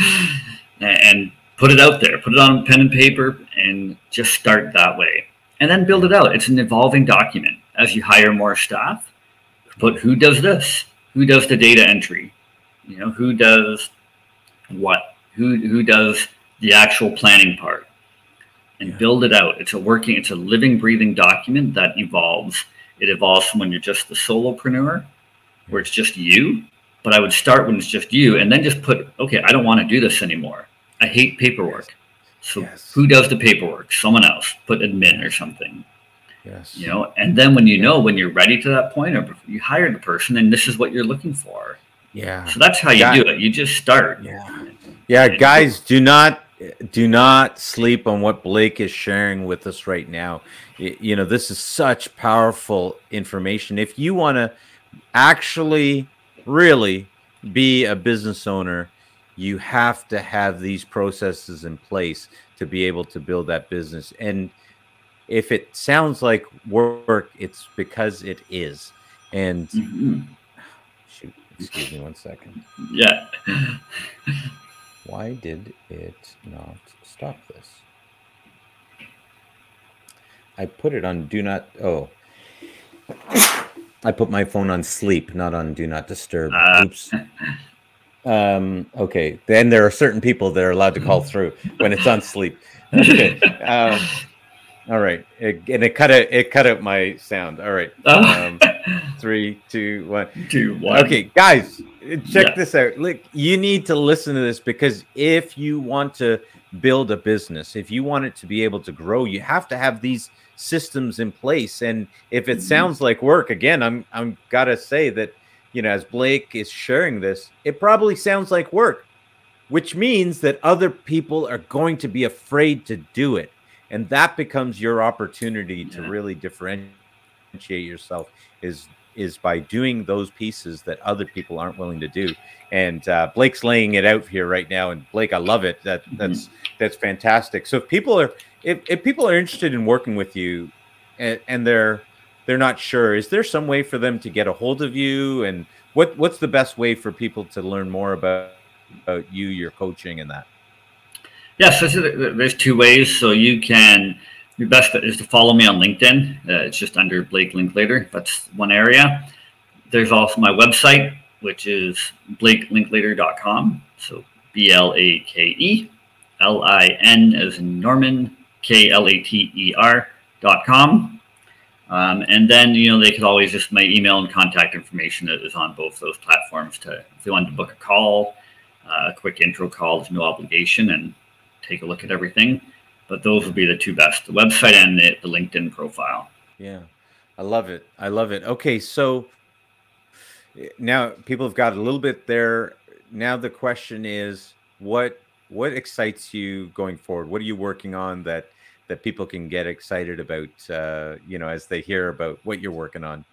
Speaker 2: And put it out there. Put it on pen and paper and just start that way. And then build it out. It's an evolving document. As you hire more staff put who does this? Who does the data entry? You know who does what who who does the actual planning part and
Speaker 1: Yeah.
Speaker 2: build it out. It's a working it's a living breathing document that evolves. It evolves from when you're just the solopreneur where it's just you. But i would start when it's just you and then just put okay i don't want to do this anymore. I hate paperwork. So
Speaker 1: Yes.
Speaker 2: who does the paperwork? Someone else. Put admin or something.
Speaker 1: Yes.
Speaker 2: you know and then when you know when you're ready to that point or you hire the person and this is what you're looking for
Speaker 1: Yeah.
Speaker 2: So that's how you
Speaker 1: Got-
Speaker 2: do it. You just start.
Speaker 1: Yeah. Yeah, guys, do not do not sleep on what Blake is sharing with us right now. You know, this is such powerful information. If you want to actually really be a business owner, you have to have these processes in place to be able to build that business. And if it sounds like work, it's because it is. And
Speaker 2: Mhm.
Speaker 1: Excuse me one second.
Speaker 2: Yeah.
Speaker 1: Why did it not stop this? I put it on do not. Oh, I put my phone on sleep, not on do not disturb.
Speaker 2: Ah.
Speaker 1: Oops. Um, okay, then there are certain people that are allowed to call through when it's on sleep. Okay. Um, all right, it, and it cut it. It cut out my sound. All right. Um, three, two, one.
Speaker 2: Two, one.
Speaker 1: Okay, guys, check
Speaker 2: Yeah.
Speaker 1: this out. Look, you need to listen to this because if you want to build a business, if you want it to be able to grow, you have to have these systems in place. And if it
Speaker 2: Mhm.
Speaker 1: sounds like work, again, I'm I'm gotta say that you know, as Blake is sharing this, it probably sounds like work, which means that other people are going to be afraid to do it. And that becomes your opportunity to really differentiate yourself is is by doing those pieces that other people aren't willing to do. And uh, Blake's laying it out here right now. And Blake, I love it. That that's that's fantastic. So if people are if, if people are interested in working with you, and, and they're they're not sure, is there some way for them to get a hold of you? And what what's the best way for people to learn more about about you, your coaching, and that?
Speaker 2: Yes, this is, there's two ways. So you can, your best is to follow me on LinkedIn. Uh, it's just under Blake Linklater. That's one area. There's also my website, which is blakelinklater.com. So B L A K E L I N as in Norman, K L A T E R dot com. Um, and then, you know, they could always just, my email and contact information is on both those platforms to, if they wanted to book a call, uh, a quick intro call, there's no obligation, and take a look at everything. But those would be the two best: the website and the, the LinkedIn profile.
Speaker 1: Yeah, I love it. I love it. Okay, so now people have got a little bit there. Now the question is, what what excites you going forward? What are you working on that that people can get excited about? Uh, you know, as they hear about what you're working on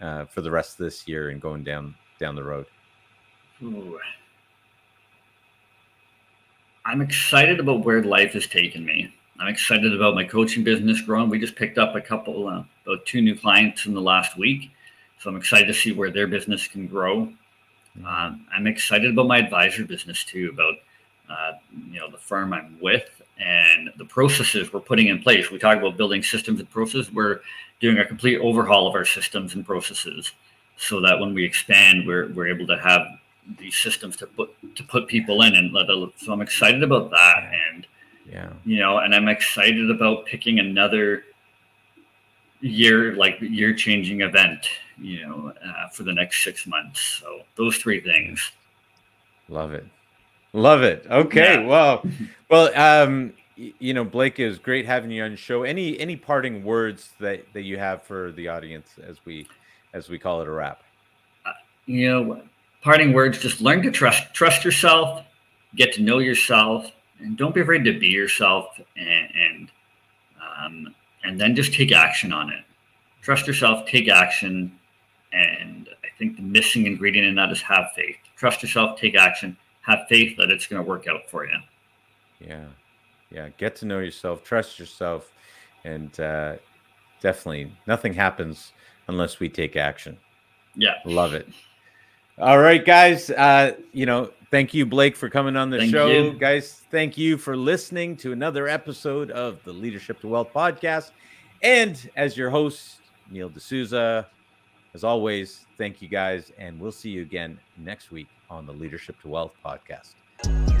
Speaker 1: uh, for the rest of this year and going down down the road.
Speaker 2: Ooh. I'm excited about where life has taken me. I'm excited about my coaching business growing. We just picked up a couple, uh, about two new clients in the last week. So I'm excited to see where their business can grow. Um, I'm excited about my advisor business too, about uh, you know the firm I'm with and the processes we're putting in place. We talk about building systems and processes. We're doing a complete overhaul of our systems and processes, so that when we expand, we're we're able to have these systems to put to put people in. And let so I'm excited about that, and
Speaker 1: Yeah,
Speaker 2: you know, and I'm excited about picking another year like year changing event you know uh, for the next six months so those three things
Speaker 1: love it, love it. Okay,
Speaker 2: Yeah.
Speaker 1: well, well, um, you know, Blake, is great having you on the show. Any any parting words that that you have for the audience as we as we call it a wrap?
Speaker 2: you know parting words just learn to trust trust yourself get to know yourself and don't be afraid to be yourself and and um, and then just take action on it trust yourself take action and i think the missing ingredient in that is have faith trust yourself take action have faith that it's going to work out for you
Speaker 1: Yeah, yeah. Get to know yourself, trust yourself, and uh, definitely nothing happens unless we take action.
Speaker 2: yeah
Speaker 1: Love it. All right, guys. Uh, you know, thank you, Blake, for coming on the
Speaker 2: Thank
Speaker 1: show.
Speaker 2: you.
Speaker 1: Guys, thank you for listening to another episode of the Leadership to Wealth podcast. And as your host, Neil D'Souza, as always, thank you guys, and we'll see you again next week on the Leadership to Wealth podcast.